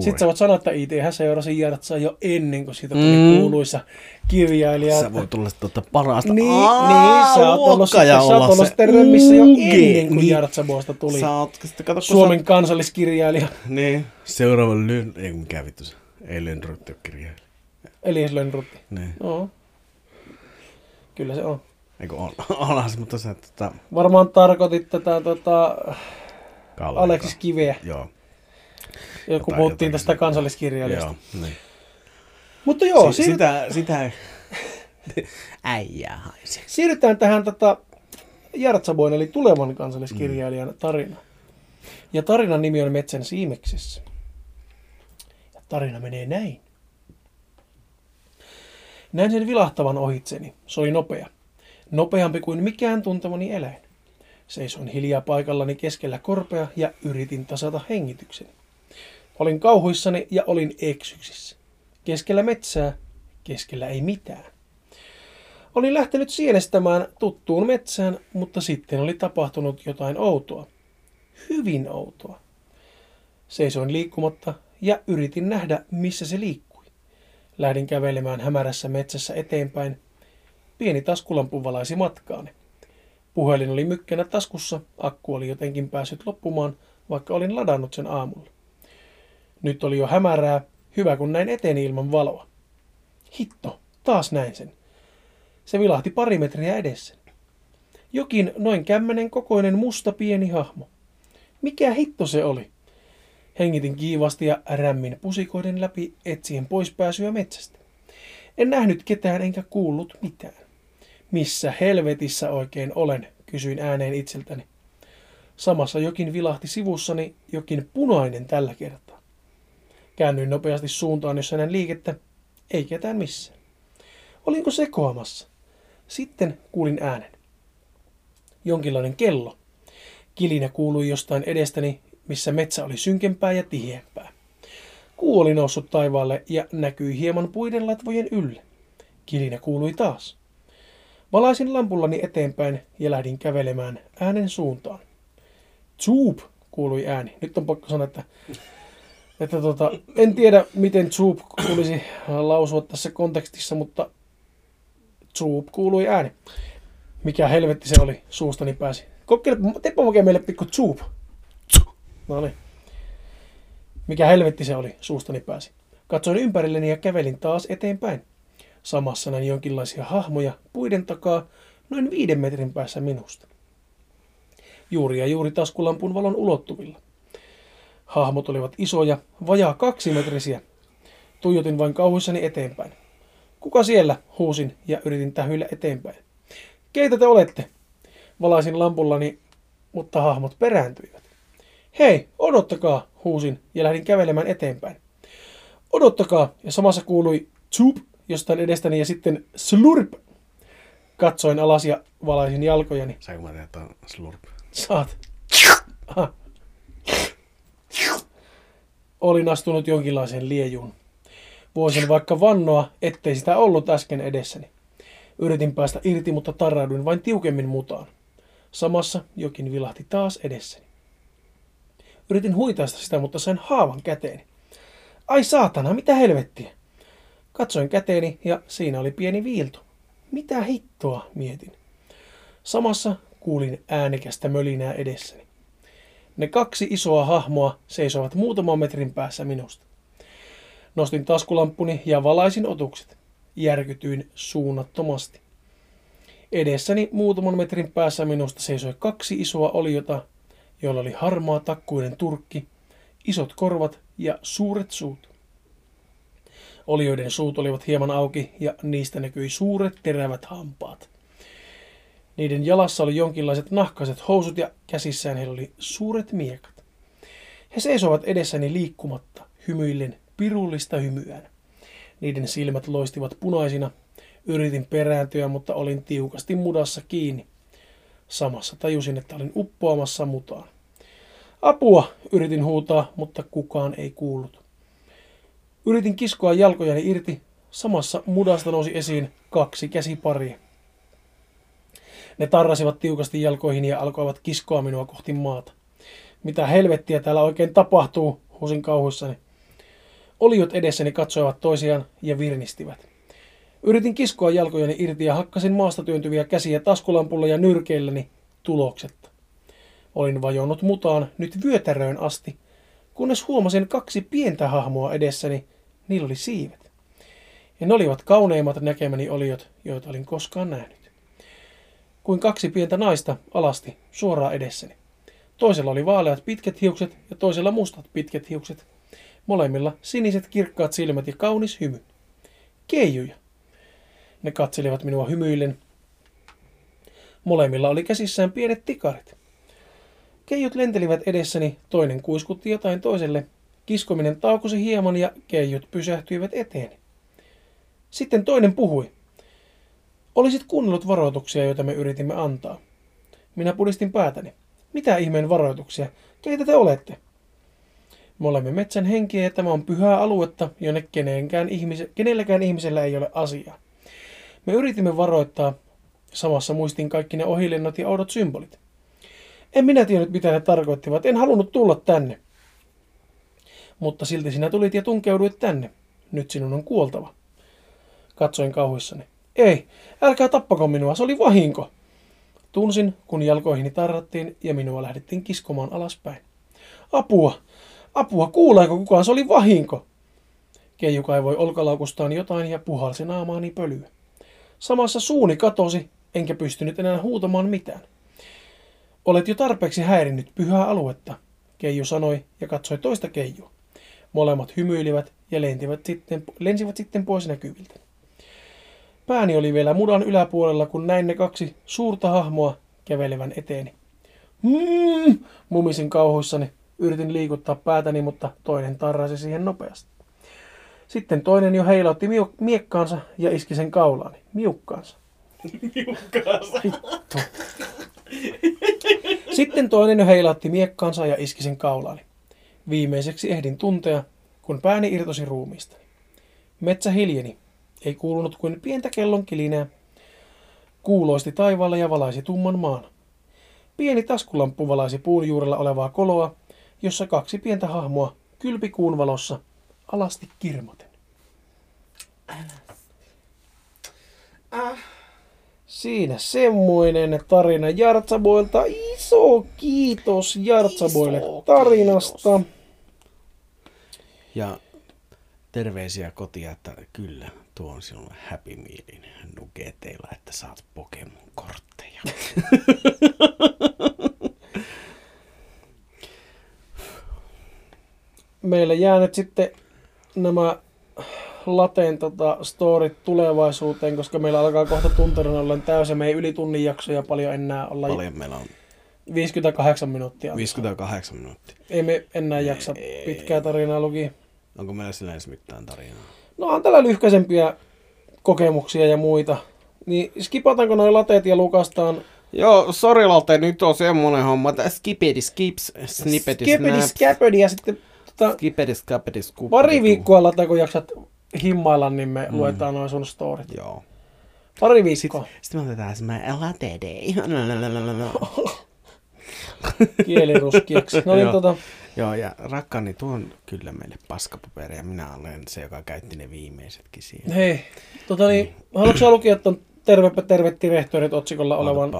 B: sit sä voit sanoa, että itsehän seurasi Jartsaa jo ennen kuin siitä tuli
A: Mm.
B: kuuluisa kirjailija.
A: Sä voi tulla tuota parasta.
B: Niin,
A: Aa,
B: niin, sä oot ollut sitten, sä oot
A: olla
B: ollut
A: se
B: sitten remmissä jo ennen kuin
A: Niin.
B: Jartsabosta tuli
A: Sä oot, sitten kato,
B: Suomen kansalliskirjailija.
A: Sä, niin, seuraava Lön... Ei mikä vittu se. Ei Lönnrutti ole kirjailija.
B: Elias Lönnrutti.
A: Niin.
B: Joo. Kyllä se on.
A: Eikö on, se, mutta se, tota,
B: Varmaan tarkoitit tätä tota. Aleksis Kiveä,
A: Joo.
B: kun
A: Jotain-
B: puhuttiin tästä kansalliskirjailijasta.
A: Joo, niin.
B: Mutta joo,
A: si-
B: siirry-
A: sitä, sitä äijää haisi.
B: siirrytään tähän tota Jartsaboin, eli tulevan kansalliskirjailijan tarina. Ja tarinan nimi on Metsän siimeksessä. Ja tarina menee näin. Näin sen vilahtavan ohitseni. Se oli nopea. Nopeampi kuin mikään tuntemani eläin. Seisoin hiljaa paikallani keskellä korpea ja yritin tasata hengitykseni. Olin kauhuissani ja olin eksyksissä. Keskellä metsää, keskellä ei mitään. Olin lähtenyt sienestämään tuttuun metsään, mutta sitten oli tapahtunut jotain outoa. Hyvin outoa. Seisoin liikkumatta ja yritin nähdä, missä se liikkui. Lähdin kävelemään hämärässä metsässä eteenpäin. Pieni taskulampu valaisi matkaani. Puhelin oli mykkänä taskussa, akku oli jotenkin päässyt loppumaan, vaikka olin ladannut sen aamulla. Nyt oli jo hämärää, hyvä kun näin eteeni ilman valoa. Hitto, taas näin sen. Se vilahti pari metriä edessä. Jokin noin kämmenen kokoinen musta pieni hahmo. Mikä hitto se oli? Hengitin kiivasti ja rämmin pusikoiden läpi etsien poispääsyä metsästä. En nähnyt ketään enkä kuullut mitään. Missä helvetissä oikein olen, kysyin ääneen itseltäni. Samassa jokin vilahti sivussani, jokin punainen tällä kertaa. Käännyin nopeasti suuntaan, jossa näin liikettä, ei ketään missään. Olinko sekoamassa? Sitten kuulin äänen. Jonkinlainen kello. Kilinä kuului jostain edestäni, missä metsä oli synkempää ja tiheämpää. Kuu oli noussut taivaalle ja näkyi hieman puiden latvojen ylle. Kilinä kuului taas. Valaisin lampullani eteenpäin ja lähdin kävelemään äänen suuntaan. Zoop, kuului ääni. Nyt on pakko sanoa, että, että tota, en tiedä miten Zoop tulisi lausua tässä kontekstissa, mutta Zoop kuului ääni. Mikä helvetti se oli, suustani pääsi. Kokeile, teepä meille pikku Zoop. No niin. Mikä helvetti se oli, suustani pääsi. Katsoin ympärilleni ja kävelin taas eteenpäin. Samassa näin jonkinlaisia hahmoja puiden takaa noin viiden metrin päässä minusta. Juuri ja juuri taskulampun valon ulottuvilla. Hahmot olivat isoja, vajaa kaksimetrisiä. Tuijotin vain kauhuissani eteenpäin. Kuka siellä? huusin ja yritin tähyillä eteenpäin. Keitä te olette? Valaisin lampullani, mutta hahmot perääntyivät. Hei, odottakaa, huusin ja lähdin kävelemään eteenpäin. Odottakaa, ja samassa kuului tsup jostain edestäni ja sitten slurp. Katsoin alas ja valaisin jalkojani.
A: Saanko mä tehdä slurp?
B: Saat. Aha. Olin astunut jonkinlaiseen liejuun. Voisin vaikka vannoa, ettei sitä ollut äsken edessäni. Yritin päästä irti, mutta tarrauduin vain tiukemmin mutaan. Samassa jokin vilahti taas edessäni. Yritin huitaista sitä, mutta sain haavan käteeni. Ai saatana, mitä helvettiä? Katsoin käteeni ja siinä oli pieni viilto. Mitä hittoa, mietin. Samassa kuulin äänekästä mölinää edessäni. Ne kaksi isoa hahmoa seisoivat muutaman metrin päässä minusta. Nostin taskulamppuni ja valaisin otukset. Järkytyin suunnattomasti. Edessäni muutaman metrin päässä minusta seisoi kaksi isoa oliota, joilla oli harmaa takkuinen turkki, isot korvat ja suuret suut. Olioiden suut olivat hieman auki ja niistä näkyi suuret terävät hampaat. Niiden jalassa oli jonkinlaiset nahkaiset housut ja käsissään heillä oli suuret miekat. He seisoivat edessäni liikkumatta, hymyillen pirullista hymyään. Niiden silmät loistivat punaisina. Yritin perääntyä, mutta olin tiukasti mudassa kiinni. Samassa tajusin, että olin uppoamassa mutaan. Apua, yritin huutaa, mutta kukaan ei kuullut. Yritin kiskoa jalkojani irti. Samassa mudasta nousi esiin kaksi käsiparia. Ne tarrasivat tiukasti jalkoihin ja alkoivat kiskoa minua kohti maata. Mitä helvettiä täällä oikein tapahtuu, huusin kauhuissani. Oliot edessäni katsoivat toisiaan ja virnistivät. Yritin kiskoa jalkojani irti ja hakkasin maasta työntyviä käsiä taskulampulla ja nyrkeilläni tuloksetta. Olin vajonnut mutaan nyt vyötäröön asti, kunnes huomasin kaksi pientä hahmoa edessäni, niillä oli siivet. Ja ne olivat kauneimmat näkemäni oliot, joita olin koskaan nähnyt. Kuin kaksi pientä naista alasti suoraan edessäni. Toisella oli vaaleat pitkät hiukset ja toisella mustat pitkät hiukset. Molemmilla siniset kirkkaat silmät ja kaunis hymy. Keijuja. Ne katselivat minua hymyillen. Molemmilla oli käsissään pienet tikarit. Keijut lentelivät edessäni, toinen kuiskutti jotain toiselle. Kiskominen taukosi hieman ja keijut pysähtyivät eteeni. Sitten toinen puhui. Olisit kuunnellut varoituksia, joita me yritimme antaa. Minä pudistin päätäni. Mitä ihmeen varoituksia? Keitä te olette? Me olemme metsän henkiä ja tämä on pyhää aluetta, jonne kenenkään ihmise, kenelläkään ihmisellä ei ole asiaa. Me yritimme varoittaa, samassa muistin kaikki ne ohilennot ja oudot symbolit. En minä tiennyt, mitä ne tarkoittivat. En halunnut tulla tänne. Mutta silti sinä tulit ja tunkeuduit tänne. Nyt sinun on kuoltava. Katsoin kauhuissani. Ei, älkää tappako minua, se oli vahinko. Tunsin, kun jalkoihini tarrattiin ja minua lähdettiin kiskomaan alaspäin. Apua! Apua, kuuleeko kukaan? Se oli vahinko! Keiju kaivoi olkalaukustaan jotain ja puhalsi naamaani pölyä. Samassa suuni katosi, enkä pystynyt enää huutamaan mitään. Olet jo tarpeeksi häirinnyt pyhää aluetta, Keiju sanoi ja katsoi toista Keijua. Molemmat hymyilivät ja lentivät sitten, lensivät sitten pois näkyviltä. Pääni oli vielä mudan yläpuolella, kun näin ne kaksi suurta hahmoa kävelevän eteeni. Hmm, mumisin kauhuissani. Yritin liikuttaa päätäni, mutta toinen tarrasi siihen nopeasti. Sitten toinen jo heilautti miu- miekkaansa ja iski sen kaulaani. Miukkaansa.
G: Miukkaansa.
B: Vittu. Sitten toinen jo heilautti miekkaansa ja iski sen kaulaani. Viimeiseksi ehdin tuntea, kun pääni irtosi ruumiistani. Metsä hiljeni. Ei kuulunut kuin pientä kellon kilinää. Kuuloisti taivaalle ja valaisi tumman maan. Pieni taskulamppu valaisi puun juurella olevaa koloa, jossa kaksi pientä hahmoa kylpi kuun valossa alasti kirmoten. Siinä semmoinen tarina Jartsaboilta. Iso kiitos Jartsaboille tarinasta.
C: Ja terveisiä kotia, että kyllä, tuo on sinulle happy mealin nugeteilla, että saat Pokemon-kortteja.
B: Meillä jää nyt sitten nämä lateen tota, storit tulevaisuuteen, koska meillä alkaa kohta tunterin olla täysin. Me ei yli tunnin jaksoja paljon enää olla.
C: Paljon meillä on
B: 58 minuuttia.
C: 58 minuuttia.
B: Ei me enää jaksa
C: Ei.
B: pitkää tarinaa luki.
C: Onko meillä sillä edes mitään tarinaa?
B: No on tällä lyhkäisempiä kokemuksia ja muita. Niin skipataanko noin lateet ja lukastaan
C: Joo, sori Lalte, nyt on semmonen homma, että skipedi skips, snippeti
B: skepedi
C: snaps,
B: skäpedi ja sitten tota,
C: skipedi skapedi
B: pari viikkoa lataa, kun jaksat himmailla, niin me mm. luetaan noin sun storit.
C: Joo.
B: Pari viikkoa.
C: Sitten me otetaan semmoinen latte day.
B: kieliruskieksi. No niin,
C: Joo.
B: tota,
C: Joo, ja rakkaani, tuo on kyllä meille paskapaperi, ja minä olen se, joka käytti ne viimeisetkin siihen.
B: hei, tota niin, haluatko sä lukea ton Tervepä terve rehtorit otsikolla olevan?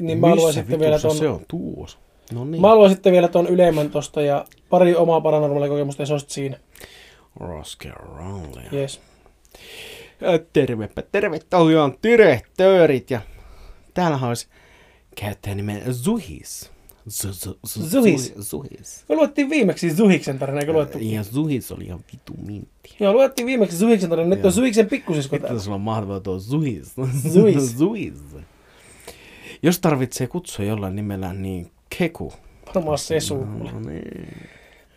B: Niin mä haluan
C: Missä
B: sitten vielä ton,
C: se on tuossa? No niin.
B: mä haluan sitten vielä ton ylemmän tosta ja pari omaa paranormaalia kokemusta ja se on sit siinä.
C: Roske Rowley.
B: Yes.
C: Ja Tervepä, terve tosiaan direktöörit ja täällä olisi käyttäjä nimen Zuhis. Zu- zu- zu-
B: Zuhis.
C: Zuhis.
B: Me luettiin viimeksi Zuhiksen tarina, eikö luettu?
C: Ja Zuhis oli ihan vitu mintti.
B: Joo, luettiin viimeksi Zuhiksen tarina, nyt on Zuhiksen pikkusisko täällä.
C: sulla on mahtavaa tuo Zuhis.
B: Zuhis.
C: Zuhis. Jos tarvitsee kutsua jollain nimellä, niin Keku.
B: Varmaan Sesu.
C: No niin.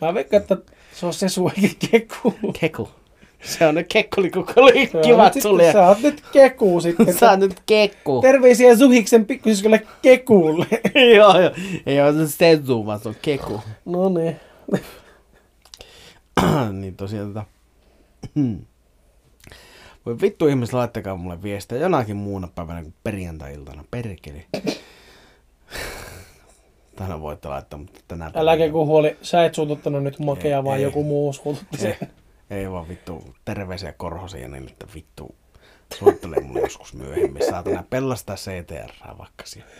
B: Mä veikkaan, että se on Sesu eikä Keku.
C: Keku. Se on ne kekkolikukko oli
B: Se on
C: kivat
B: nyt
C: sulle.
B: sitten- Sä oot nyt Keku sitten.
C: Sä oot nyt kekku.
B: Terveisiä Zuhiksen pikkusiskolle Kekulle.
C: joo, joo. Ei ole se Sezu, vaan se on keku.
B: No niin.
C: niin tosiaan tota, Voi vittu ihmiset, laittakaa mulle viestiä jonakin muuna päivänä kuin perjantai-iltana. Perkeli. Tänään voitte laittaa, mutta tänään
B: Äläkä kun huoli, sä et suututtanut nyt makea,
C: Ei,
B: vaan
C: ei.
B: joku muu suututti sen.
C: Ei, ei vaan vittu terveisiä Korhosen ja niin, että vittu soittelee mulle joskus myöhemmin. Saatana pellastaa CTR vaikka siellä.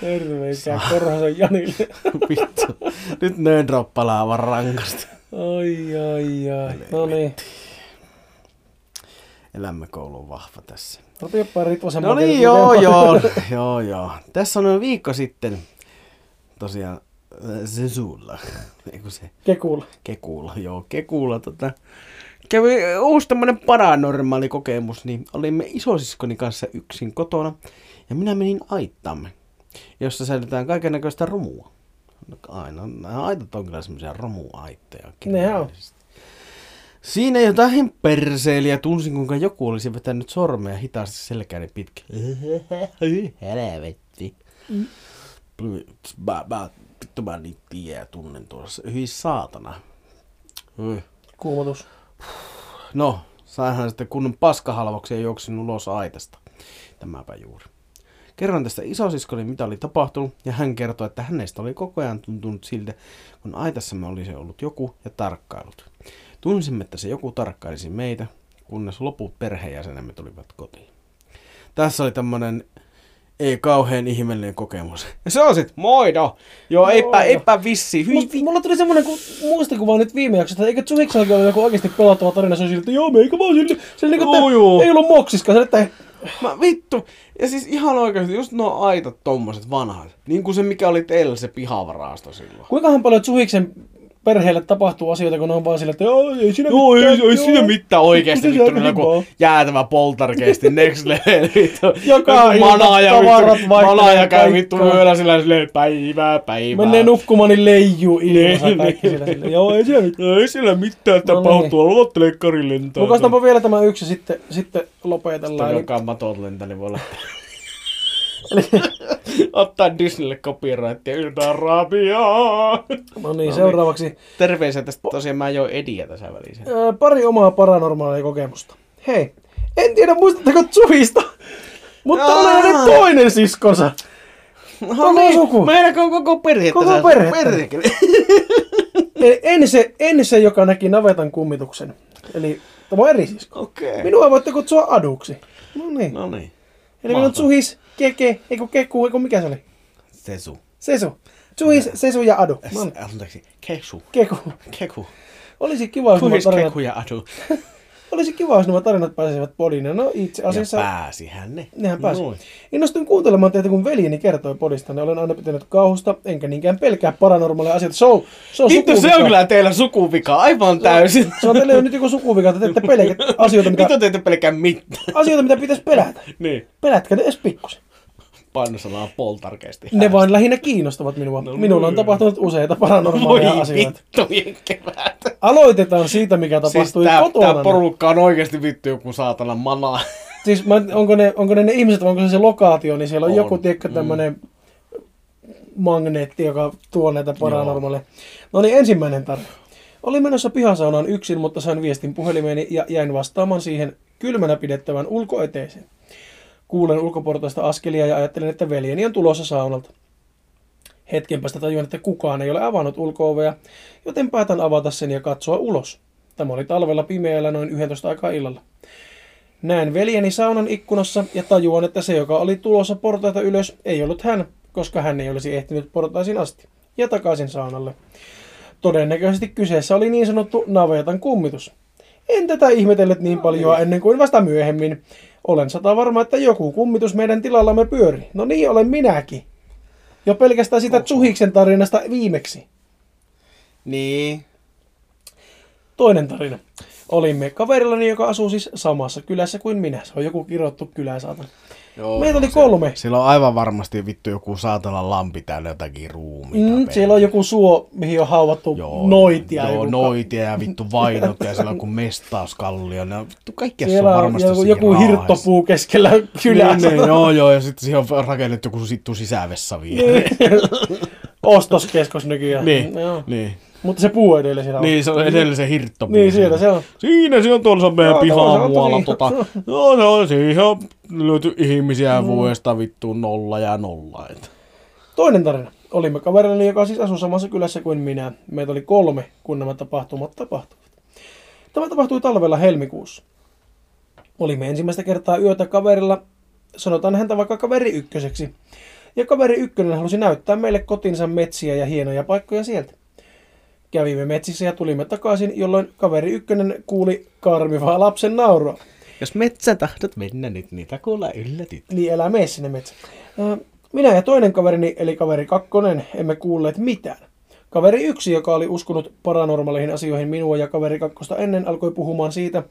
B: Terveisiä Korhosen Janille.
C: Vittu. Nyt nöön droppalaa aivan rankasti.
B: Ai, ai, ai. No niin.
C: Elämäkoulu on vahva tässä.
B: Rupeapa Ritvasen
C: No niin, joo, joo, joo, joo. Tässä on viikko sitten tosiaan äh, se suulla, eikö se
B: Kekulla.
C: Kekuulla, joo, Kekuulla tota, kävi uusi tämmönen paranormaali kokemus, niin olimme isosiskoni kanssa yksin kotona ja minä menin aittamme, jossa säilytään kaiken näköistä romua. Aina, nämä aitat on kyllä semmoisia romuaitteja.
B: On.
C: Siinä jotain perseeliä tunsin, kuinka joku olisi vetänyt sormea hitaasti selkääni pitkin. Helvetti. Mm. Mä, mä, vittu mä niin tiedän ja tunnen tuossa. Hyi saatana. Hyi.
B: Kuumotus.
C: No, sainhan sitten kunnon paskahalvauksia ja juoksin ulos aitasta. Tämäpä juuri. Kerroin tästä isosiskolle, mitä oli tapahtunut, ja hän kertoi, että hänestä oli koko ajan tuntunut siltä, kun aitassamme olisi ollut joku ja tarkkailut. Tunsimme, että se joku tarkkailisi meitä, kunnes loput perheenjäsenemme tulivat kotiin. Tässä oli tämmönen ei kauhean ihmeellinen kokemus. Ja se on sit, moido! Joo, eipä, eipä vissi. Hyi,
B: Mut, mulla tuli semmonen ku, muistikuva nyt viime jaksosta, eikö Zuhiksellakin ollut joku oikeasti pelottava tarina, se on siltä, joo, meikä vaan sille, se niinku,
C: Joo,
B: että
C: joo.
B: ei ollut moksiskaan, se, että
C: Mä vittu. Ja siis ihan oikeasti, just nuo aitat tommoset vanhat. Niin kuin se, mikä oli teillä se pihavaraasto silloin.
B: kuinkahan paljon Zuhiksen perheelle tapahtuu asioita, kun ne on vaan sillä, että joo, ei siinä
C: Joo, ei, ei
B: joo.
C: siinä mitään oikeesti
B: Mitä
C: vittu. niin Joku jäätävä poltergeisti next level.
B: Joka ilta
C: manaaja
B: tavarat
C: vittu.
B: vaihtelee
C: Manaaja käy vittu yöllä sillä silleen päivää, päivää.
B: Menee nukkumaan, niin leijuu ilmassa
C: Niin,
B: kaikki sillä, sillä. Joo, ei siinä mitään.
C: Ei sillä mitään
B: No niin.
C: tapahtuu. Aloittelee kari lentää.
B: Lukastapa vielä tämä yksi ja sitten, sitten lopetellaan. Eli,
C: Joka matot lentää, niin voi olla. Ottaa Disneylle copyrightia yltää rabiaa.
B: no niin, seuraavaksi
C: Terveisiä tästä tosiaan mä join Ediä tässä välissä.
B: pari omaa paranormaalia kokemusta. Hei, en tiedä muistatteko Zuhista, mutta on
C: Aa.
B: hänen toinen siskonsa. Koko suku.
C: Meidän on koko perhe
B: Koko perhe. En se, en se, joka näki navetan kummituksen. Eli tämä on eri sisko.
C: Okei.
B: Minua voitte kutsua aduksi. No niin.
C: No niin.
B: Eli on Zuhis, Keke, eiku Keku, eiku mikä se oli?
C: Sesu.
B: Sesu. Zuhis, Sesu ja Adu. No niin.
C: Anteeksi. Kesu.
B: Keku.
C: Keku.
B: Olisi kiva, jos nämä tarinat,
C: keku ja adu.
B: olisi kiva, jos nämä tarinat pääsisivät podiin. Ja No itse
C: Ja
B: asiassa
C: pääsihän ne.
B: nehän pääsi.
C: Noin.
B: Innostuin kuuntelemaan teitä, kun veljeni kertoi podista. Ne olen aina pitänyt kauhusta, enkä niinkään pelkää paranormaaleja asioita. Se on, se on
C: Vittu, se on kyllä teillä sukuvika aivan täysin.
B: Se on teille jo nyt joku sukuvika, että te ette pelkää asioita, mitä,
C: Mitä te ette pelkää mitään?
B: asioita, mitä pitäisi pelätä.
C: Niin.
B: Pelätkää ne edes pikkusen.
C: Painosanaa poltarkeesti.
B: Ne vain lähinnä kiinnostavat minua.
C: No
B: Minulla on
C: niin.
B: tapahtunut useita
C: Voi
B: paranormaaleja asioita.
C: vittujen kevät.
B: Aloitetaan siitä, mikä
C: Siis
B: tapahtui
C: tää,
B: kotona.
C: tää porukka on oikeesti vittu joku saatana mana.
B: Siis mä, onko, ne, onko ne, ne ihmiset onko se se lokaatio, niin siellä on,
C: On,
B: joku, tiedätkö,
C: mm.
B: tämmönen magneetti, joka tuo näitä paranormaaleja. No niin, ensimmäinen tarina. Olin menossa pihasaunaan yksin, mutta sain viestin puhelimeeni ja jäin vastaamaan siihen kylmänä pidettävän ulkoeteeseen. Kuulen ulkoportaista askelia ja ajattelen, että veljeni on tulossa saunalta. Hetken päästä tajuan, että kukaan ei ole avannut ulkoovea, joten päätän avata sen ja katsoa ulos. Tämä oli talvella pimeällä noin 11 aikaa illalla. Näen veljeni saunan ikkunassa ja tajuan, että se, joka oli tulossa portaita ylös, ei ollut hän, koska hän ei olisi ehtinyt portaisiin asti. Ja takaisin saunalle. Todennäköisesti kyseessä oli niin sanottu navetan kummitus. En tätä ihmetellyt niin paljon ennen kuin vasta myöhemmin. Olen sata varma, että joku kummitus meidän tilallamme pyöri. No niin, olen minäkin. Jo pelkästään sitä Zuhiksen tarinasta viimeksi.
C: Niin.
B: Toinen tarina. Olimme kaverillani, joka asuu siis samassa kylässä kuin minä. Se on joku kirottu kylä, saatan.
C: Joo,
B: Meitä oli
C: se-
B: kolme.
C: Sillä on aivan varmasti vittu joku saatana lampi täällä jotakin ruumiita.
B: Mm, siellä on joku suo, mihin on hauvattu noitia.
C: Joo,
B: joku-
C: noitia ja vittu vainot ja siellä on joku mestauskallio. Ne on vittu kaikkea se
B: Siellä
C: on varmasti
B: joku, joku hirttopuu keskellä kylää.
C: Niin, niin, joo, joo, ja sitten siihen on rakennettu joku sittu sisävessä vielä.
B: Ostoskeskus nykyään.
C: Niin,
B: Joo.
C: niin.
B: Mutta se puu edelleen siellä on.
C: Niin, se on edellisen hirtto.
B: Niin, siellä se on.
C: Siinä se on tuolla se on meidän pihaa
B: on
C: muualla. Tota, joo, se on siihen on löyty ihmisiä vuodesta vittuun nolla ja nolla. Et.
B: Toinen tarina. Olimme kaverillani, joka siis asui samassa kylässä kuin minä. Meitä oli kolme, kun nämä tapahtumat tapahtuivat. Tämä tapahtui talvella helmikuussa. Olimme ensimmäistä kertaa yötä kaverilla, sanotaan häntä vaikka kaveri ykköseksi. Ja kaveri ykkönen halusi näyttää meille kotinsa metsiä ja hienoja paikkoja sieltä. Kävimme metsissä ja tulimme takaisin, jolloin kaveri ykkönen kuuli karmivaa lapsen naurua.
C: Jos metsä tahdot mennä nyt, niitä kuulla yllätyt.
B: Niin elää mene sinne metsään. Ö, Minä ja toinen kaverini, eli kaveri kakkonen, emme kuulleet mitään. Kaveri yksi, joka oli uskonut paranormaaleihin asioihin minua ja kaveri kakkosta ennen, alkoi puhumaan siitä,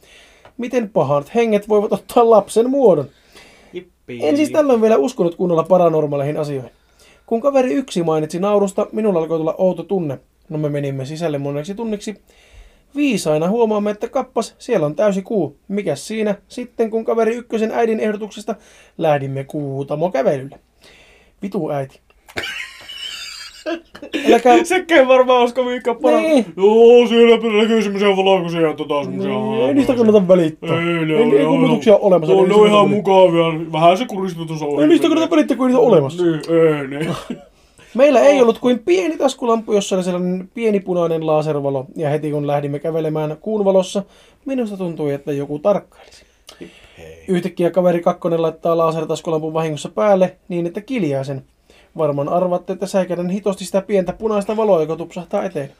B: miten pahat henget voivat ottaa lapsen muodon. En siis tällöin vielä uskonut kunnolla paranormaaleihin asioihin. Kun kaveri yksi mainitsi naurusta, minulla alkoi tulla outo tunne. No me menimme sisälle moneksi tunniksi. Viisaina huomaamme, että kappas, siellä on täysi kuu. Mikäs siinä? Sitten kun kaveri ykkösen äidin ehdotuksesta lähdimme kuutamo kävelylle. Vitu äiti. Äläkää...
C: Sekään varmaan olisiko Miikka paras.
B: Niin.
C: Joo, siellä näkyy semmoisia valkoisia tota semmoisia.
B: Niin, ei niistä kannata välittää.
C: Ei, ne
B: ei,
C: on
B: ei kummutuksia ole olemassa.
C: On, ne on ihan mukavia. Vähän se kuristutus on.
B: Ei niistä kannata välittää, kun niitä on olemassa.
C: Niin, ei ne.
B: Meillä ei ollut kuin pieni taskulampu, jossa oli sellainen pieni punainen laservalo. Ja heti kun lähdimme kävelemään kuun valossa, minusta tuntui, että joku tarkkailisi. Yhtäkkiä kaveri kakkonen laittaa lasertaskulampun vahingossa päälle niin, että kiljaa sen. Varmaan arvatte, että säikädän hitosti sitä pientä punaista valoa, joka tupsahtaa eteen.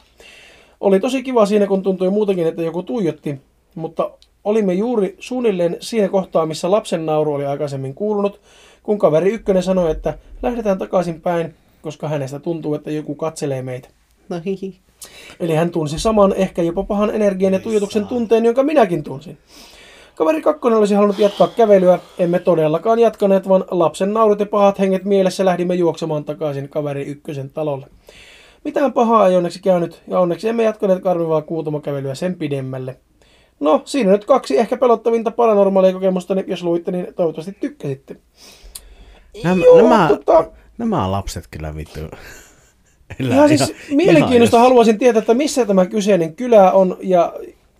B: Oli tosi kiva siinä, kun tuntui muutenkin, että joku tuijotti, mutta olimme juuri suunnilleen siinä kohtaa, missä lapsen nauru oli aikaisemmin kuulunut, kun kaveri ykkönen sanoi, että lähdetään takaisin päin, koska hänestä tuntuu, että joku katselee meitä.
H: No hihi.
B: Eli hän tunsi saman, ehkä jopa pahan energian ja tuijotuksen tunteen, jonka minäkin tunsin. Kaveri kakkonen olisi halunnut jatkaa kävelyä, emme todellakaan jatkaneet, vaan lapsen naurut ja pahat henget mielessä lähdimme juoksemaan takaisin kaveri ykkösen talolle. Mitään pahaa ei onneksi käynyt, ja onneksi emme jatkaneet karmivaa kuutomakävelyä sen pidemmälle. No, siinä nyt kaksi ehkä pelottavinta paranormaalia kokemusta, niin jos luitte, niin toivottavasti tykkäsitte.
C: Nämä,
B: Joo,
C: nämä,
B: tota-
C: nämä lapset kyllä vittu. elää
B: Ihan siis mielenkiinnosta
C: ihan-
B: haluaisin tietää, että missä tämä kyseinen kylä on, ja,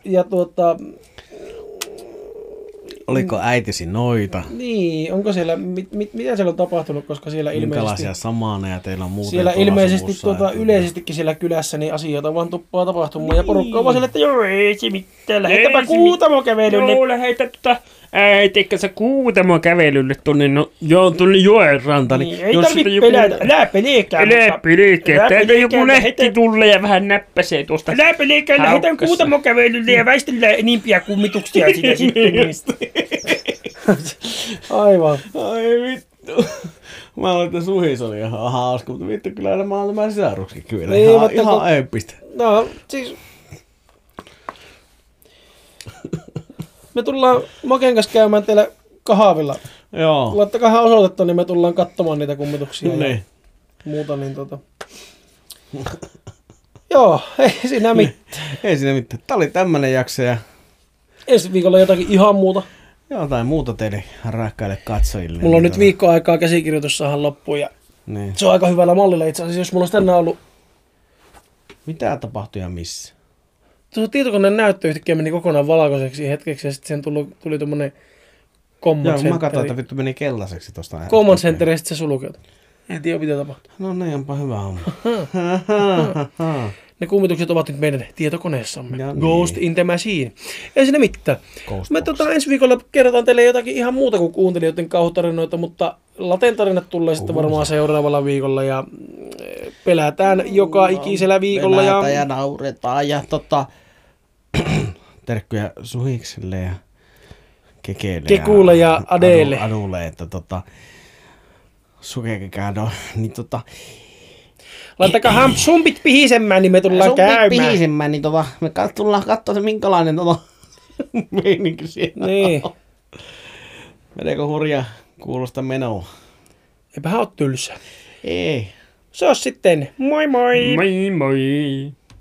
B: ja tuota,
C: Oliko äitisi noita?
B: Niin, onko siellä, mit, mit, mitä siellä on tapahtunut, koska siellä ilmeisesti,
C: Minkälaisia samaneja teillä on muuten
B: siellä ilmeisesti tuota,
C: että-
B: yleisestikin siellä kylässä niin asioita vaan tuppaa tapahtumaan ja porukka on vaan siellä, että joo ei se mitään, lähetäpä kuutamo kävelylle.
I: Joo, lähetä tota äitikö se kuutamo kävelylle tuonne, no joo, tuonne joen rantaan.
B: Niin, ei
I: jos
B: tarvitse
I: siitä
B: pelätä, älä pelekää.
I: Älä pelkää, täältä joku
B: pelkää,
I: lehti tulee ja vähän näppäsee tuosta.
B: Älä pelekää, lähdetään
I: Haukkassa.
B: kuutamo kävelylle ja väistellään enimpiä kummituksia sitä sitten. Aivan.
C: Ai vittu. Mä olin, että suhis oli ihan hauska, mutta vittu kyllä nämä on nämä sisarukset kyllä.
B: Niin,
C: ihan,
B: mutta
C: ihan
B: kun-
C: eeppistä.
B: No, siis... Me tullaan Maken kanssa käymään teillä kahvilla.
C: Joo.
B: Laittakaa osoitetta, niin me tullaan katsomaan niitä kummituksia ja
C: Niin.
B: muuta. Niin tota... Joo, ei siinä mitään.
C: Ei siinä mitään. Tää oli tämmönen jakso ja
B: Ensi viikolla jotakin ihan muuta.
C: jotain muuta teille rakkaille katsojille.
B: Mulla on
C: Niin
B: nyt viikko aikaa käsikirjoitus saada loppuun ja
C: Niin.
B: se on aika hyvällä mallilla itse asiassa, jos mulla olisi tänään ollut
C: Mitä tapahtui ja missä?
B: Tuossa tietokoneen näyttö yhtäkkiä meni kokonaan valkoiseksi hetkeksi ja sitten sen tuli, tuli tommonen command
C: Joo, mä katsoin,
B: center.
C: että vittu meni kellaiseksi tosta.
B: Command center ja sitten se sulkeutui. En tiedä mitä tapahtuu.
C: No niin, onpa hyvä homma.
B: Ne kummitukset ovat nyt meidän tietokoneessamme.
C: Ja niin.
B: Ghost in the Machine. Ei siinä mitään.
C: Ghost
B: Me tota, ensi viikolla kerrotaan teille jotakin ihan muuta kuin kuuntelijoiden kauhutarinoita, mutta latentarinat tulee sitten varmaan seuraavalla viikolla ja mm, pelätään joka ikisellä viikolla. Ja,
C: Pelätään ja nauretaan ja tota... terkkuja Suhikselle ja Kekeelle
B: Kekulle ja Adeelle.
C: Adu, adulle, että tota... Sukekekään on, niin tota...
B: laittakaa ham- sumpit pihisemään, niin me tullaan
C: Sun
B: käymään.
C: pihisemmän, niin tota, me kat- tullaan katsoa se minkälainen tota, meininki siellä
B: Niin.
C: on. Meneekö hurja kuulosta menoa?
B: Eipähän ole tylsä.
C: Ei.
B: Se on sitten moi moi!
I: Moi moi.